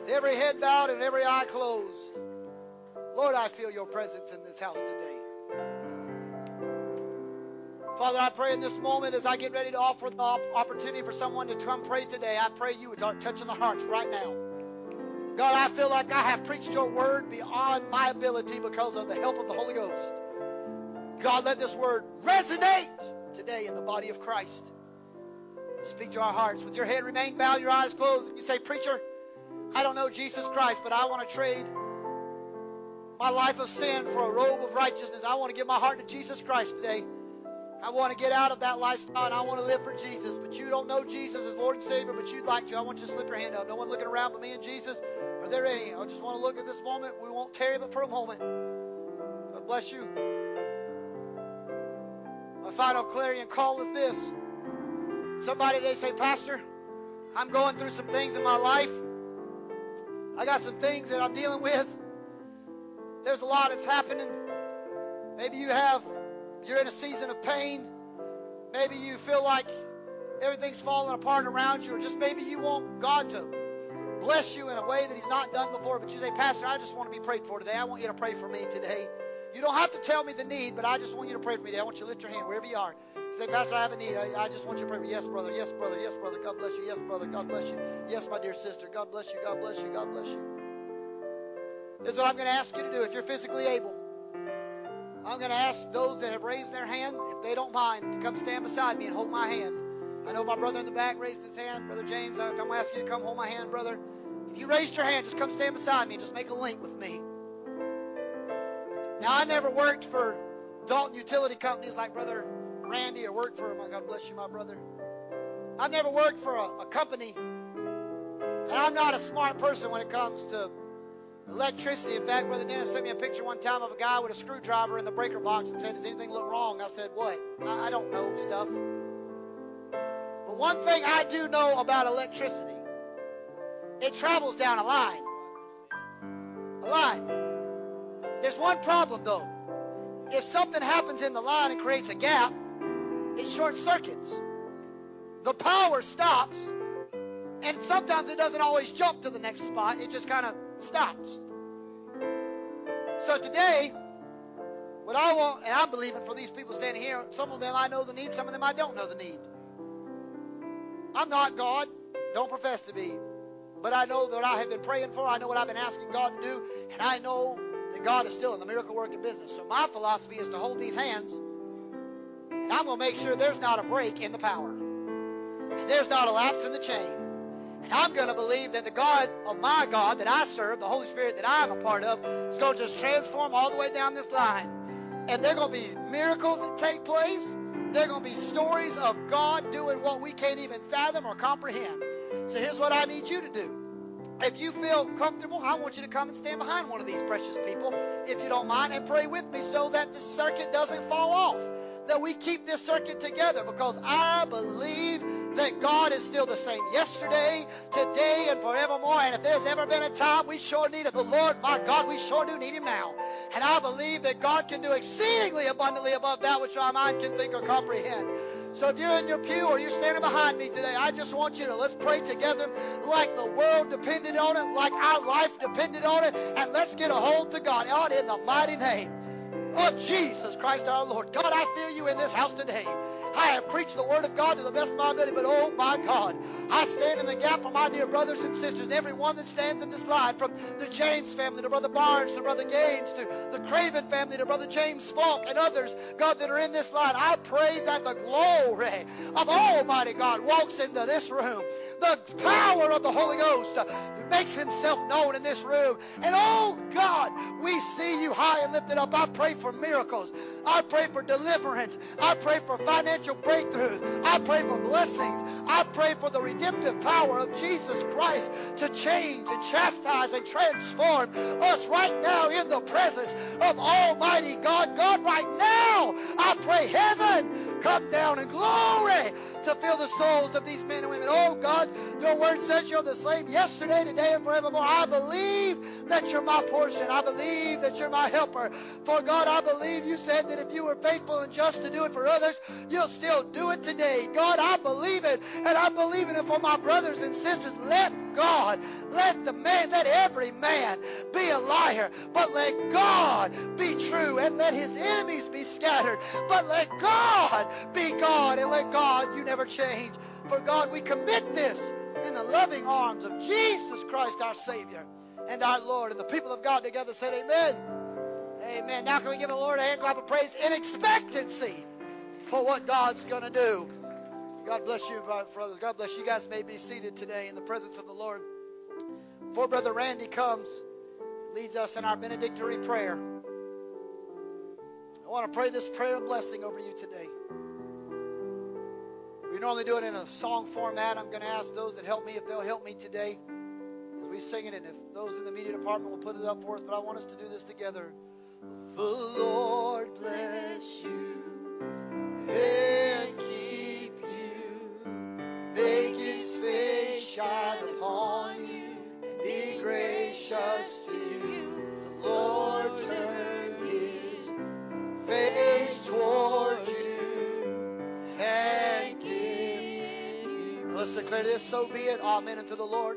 With every head bowed and every eye closed. Lord, I feel your presence in this house today. Father, I pray in this moment as I get ready to offer the opportunity for someone to come pray today, I pray you would start touching the hearts right now. God, I feel like I have preached your word beyond my ability because of the help of the Holy Ghost. God, let this word resonate today in the body of Christ. Speak to our hearts. With your head remain bowed, your eyes closed. You say, Preacher, I don't know Jesus Christ, but I want to trade my life of sin for a robe of righteousness. I want to give my heart to Jesus Christ today. I want to get out of that lifestyle and I want to live for Jesus. But you don't know Jesus as Lord and Savior, but you'd like to. I want you to slip your hand up. No one looking around but me and Jesus. Are there any? I just want to look at this moment. We won't tarry but for a moment. God bless you. My final clarion call is this. Somebody today say, Pastor, I'm going through some things in my life. I got some things that I'm dealing with. There's a lot that's happening. Maybe you have you're in a season of pain. Maybe you feel like everything's falling apart around you, or just maybe you want God to bless you in a way that He's not done before, but you say, Pastor, I just want to be prayed for today. I want you to pray for me today. You don't have to tell me the need, but I just want you to pray for me today. I want you to lift your hand wherever you are. Say, Pastor, I have a need. I, I just want you to pray for me. Yes, brother. Yes, brother. Yes, brother. God bless you. Yes, brother. God bless you. Yes, my dear sister. God bless you. God bless you. God bless you. This is what I'm going to ask you to do if you're physically able. I'm going to ask those that have raised their hand, if they don't mind, to come stand beside me and hold my hand. I know my brother in the back raised his hand. Brother James, I'm going to ask you to come hold my hand, brother. If you raised your hand, just come stand beside me and just make a link with me. Now, I never worked for Dalton Utility Companies like Brother Randy or worked for, my God bless you, my brother. I've never worked for a, a company, and I'm not a smart person when it comes to electricity. In fact, Brother Dennis sent me a picture one time of a guy with a screwdriver in the breaker box and said, Does anything look wrong? I said, What? I, I don't know stuff. But one thing I do know about electricity it travels down a line. A line. There's one problem, though. If something happens in the line and creates a gap, it short circuits. The power stops, and sometimes it doesn't always jump to the next spot, it just kind of stops. So today, what I want, and I'm believing for these people standing here, some of them I know the need, some of them I don't know the need. I'm not God, don't profess to be, but I know that I have been praying for, I know what I've been asking God to do, and I know that God is still in the miracle working business. So my philosophy is to hold these hands, and I'm going to make sure there's not a break in the power, and there's not a lapse in the chain. And I'm going to believe that the God of my God that I serve, the Holy Spirit that I'm a part of, is going to just transform all the way down this line. And there are going to be miracles that take place. There are going to be stories of God doing what we can't even fathom or comprehend. So here's what I need you to do. If you feel comfortable, I want you to come and stand behind one of these precious people, if you don't mind, and pray with me so that the circuit doesn't fall off. That we keep this circuit together because I believe that God is still the same yesterday, today, and forevermore. And if there's ever been a time we sure needed the Lord, my God, we sure do need Him now. And I believe that God can do exceedingly abundantly above that which our mind can think or comprehend. So if you're in your pew or you're standing behind me today, I just want you to let's pray together like the world depended on it, like our life depended on it, and let's get a hold to God. God, in the mighty name of Jesus Christ our Lord. God, I feel you in this house today. I have preached the word of God to the best of my ability, but oh my God, I stand in the gap for my dear brothers and sisters, every one that stands in this line, from the James family to Brother Barnes to Brother Gaines to the Craven family to Brother James Falk and others, God, that are in this line. I pray that the glory of Almighty God walks into this room. The power of the Holy Ghost makes himself known in this room. And oh God, we see you high and lifted up. I pray for miracles. I pray for deliverance. I pray for financial breakthroughs. I pray for blessings. I pray for the redemptive power of Jesus Christ to change and chastise and transform us right now in the presence of Almighty God. God, right now, I pray heaven come down in glory to fill the souls of these men and women. Oh God, your word says you're the same yesterday, today, and forevermore. I believe that you're my portion. I believe that you're my helper. For God, I believe you said that if you were faithful and just to do it for others, you'll still do it today. God, I believe it, and I believe in it for my brothers and sisters. Let God, let the man, let every man be a liar, but let God be true, and let his enemies be scattered. But let God be God, and let God, you never change. For God, we commit this in the loving arms of Jesus Christ, our Savior and our Lord. And the people of God together said, Amen. Amen. Now can we give the Lord a hand clap of praise in expectancy for what God's going to do? God bless you, brothers. God bless you. Guys may be seated today in the presence of the Lord. Before Brother Randy comes, leads us in our benedictory prayer. I want to pray this prayer of blessing over you today. We normally do it in a song format. I'm going to ask those that help me if they'll help me today we sing it, and if those in the media department will put it up for us. But I want us to do this together. The Lord bless you and keep you. Make his face shine upon you and be gracious to you. The Lord turn his face toward you and give you. Let's declare this. So be it. Amen unto the Lord.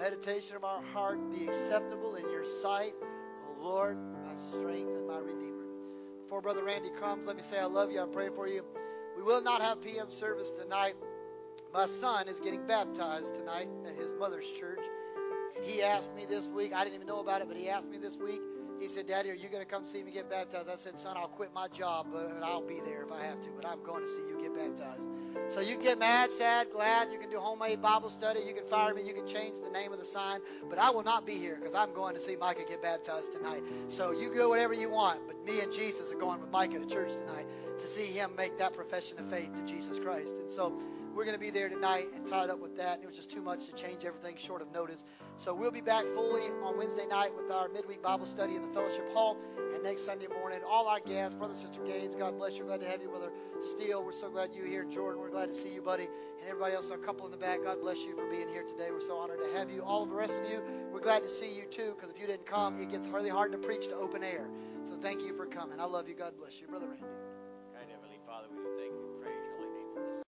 meditation of our heart be acceptable in your sight, O Lord, my strength and my redeemer. Before Brother Randy comes, let me say I love you. I pray for you. We will not have PM service tonight. My son is getting baptized tonight at his mother's church. And he asked me this week, I didn't even know about it, but he asked me this week, he said, Daddy, are you going to come see me get baptized? I said, Son, I'll quit my job, but I'll be there if I have to, but I'm going to see you get baptized. So you can get mad, sad, glad. You can do homemade Bible study. You can fire me. You can change the name of the sign. But I will not be here because I'm going to see Micah get baptized tonight. So you go whatever you want. But me and Jesus are going with Micah to church tonight to see him make that profession of faith to Jesus Christ. And so we're going to be there tonight and tied up with that. It was just too much to change everything short of notice. So we'll be back fully on Wednesday night with our midweek Bible study in the fellowship hall. And next Sunday morning, all our guests, Brother Sister Gaines, God bless you. Glad to have you, Brother Steele. We're so glad you're here. Jordan, we're glad to see you, buddy. And everybody else, our couple in the back, God bless you for being here today. We're so honored to have you. All of the rest of you, we're glad to see you too, because if you didn't come, it gets really hard to preach to open air. So thank you for coming. I love you. God bless you. Brother Randy.